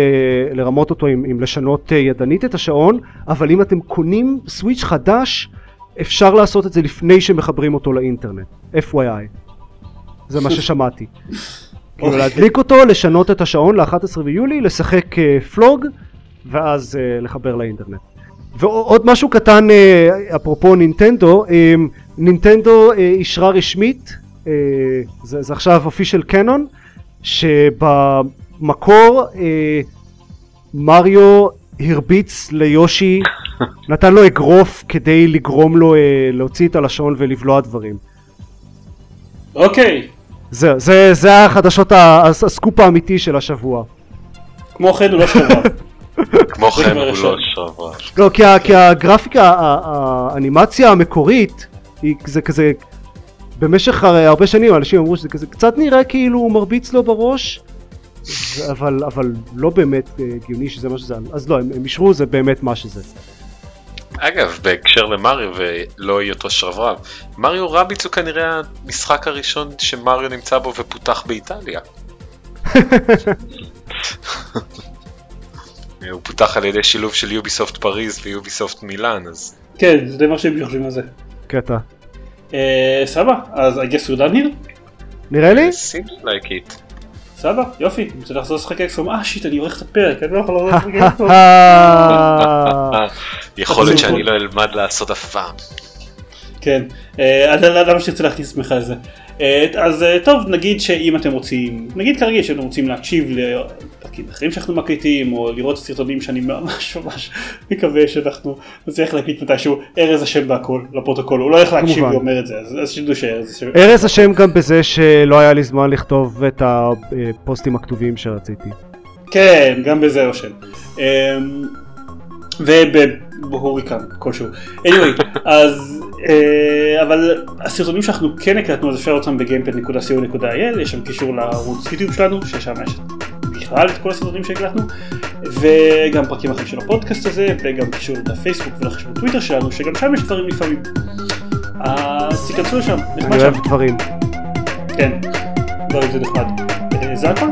לרמות אותו עם, עם לשנות אה, ידנית את השעון אבל אם אתם קונים סוויץ' חדש אפשר לעשות את זה לפני שמחברים אותו לאינטרנט FYI זה מה ששמעתי כאילו אוקיי. להדליק אותו לשנות את השעון ל-11 ביולי לשחק אה, פלוג ואז אה, לחבר לאינטרנט. ועוד משהו קטן אה, אפרופו נינטנדו אה, נינטנדו אישרה רשמית זה, זה עכשיו official canon שבמקור מריו הרביץ ליושי נתן לו אגרוף כדי לגרום לו להוציא את הלשון ולבלוע דברים. אוקיי, זה, זה, זה החדשות, הסקופ האמיתי של השבוע כמו כן הוא לא שבוע. כמו כן הוא. לא שבוע. לא, כי, כי הגרפיקה, האנימציה המקורית, היא זה כזה, במשך הרי הרבה שנים אנשים אמרו שזה כזה קצת נראה כאילו הוא מרביץ לו בראש, אבל, אבל לא באמת אה, הגיוני שזה מה שזה, אז לא, הם, הם אישרו זה באמת מה שזה. אגב, בהקשר למריו ולא היותו שרברב, מריו רביץ הוא כנראה המשחק הראשון שמריו נמצא בו ופותח באיטליה. הוא פותח על ידי שילוב של יוביסופט פריז ויוביסופט מילאן, אז כן, זה מה שהם חושבים על זה. קטע. אה, סבבה, אז I guess we're done here? נראה לי? seems like it. סבבה, יופי, אני רוצה לחזור לשחק אקסקום, אה שיט, אני עורך את הפרק, אני לא יכול לחזור לשחק אקסקום. אה, יכול להיות. שאני לא אלמד לעשות אף פעם. כן, אה, אז למה שתרצה להכניס עצמך לזה? אה, אז אה, טוב, נגיד שאם אתם רוצים, נגיד כרגיל שאתם רוצים להקשיב לפרקים אחרים שאנחנו מקליטים, או לראות סרטונים שאני ממש ממש מקווה שאנחנו נצליח להקליט מתישהו, ארז אשם בהכל, לפרוטוקול, הוא לא הולך להקשיב. ואומר את זה, אז שתדעו שארז אשם. ארז אשם גם בזה שלא היה לי זמן לכתוב את הפוסטים הכתובים שרציתי. כן, גם בזה אשם. ובהוריקן כלשהו. anyway, אז אה, אבל הסרטונים שאנחנו כן הקלטנו אז אפשר לראות אותם בגיימפד.co.il, יש שם קישור לערוץ יוטיוב שלנו, ששם יש בכלל את כל הסרטונים שהקלטנו, וגם פרקים אחרים של הפודקאסט הזה, וגם קישור לפייסבוק ולחשבון טוויטר שלנו, שגם שם יש דברים לפעמים. אז תיכנסו לשם, נחמד אני שם. אוהב דברים. כן, דברים זה נחמד. אה, זה הכל?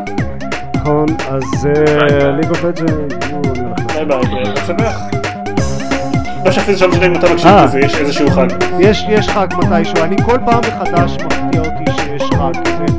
נכון, אז ליג אוף לג'נד, ביי ביי, ושמח. לא שאפילו שם משנה אם אתה מקשיב אה. לזה, יש איזשהו חג. יש חג מתישהו, אני כל פעם מחדש מפתיע אותי שיש חג כזה.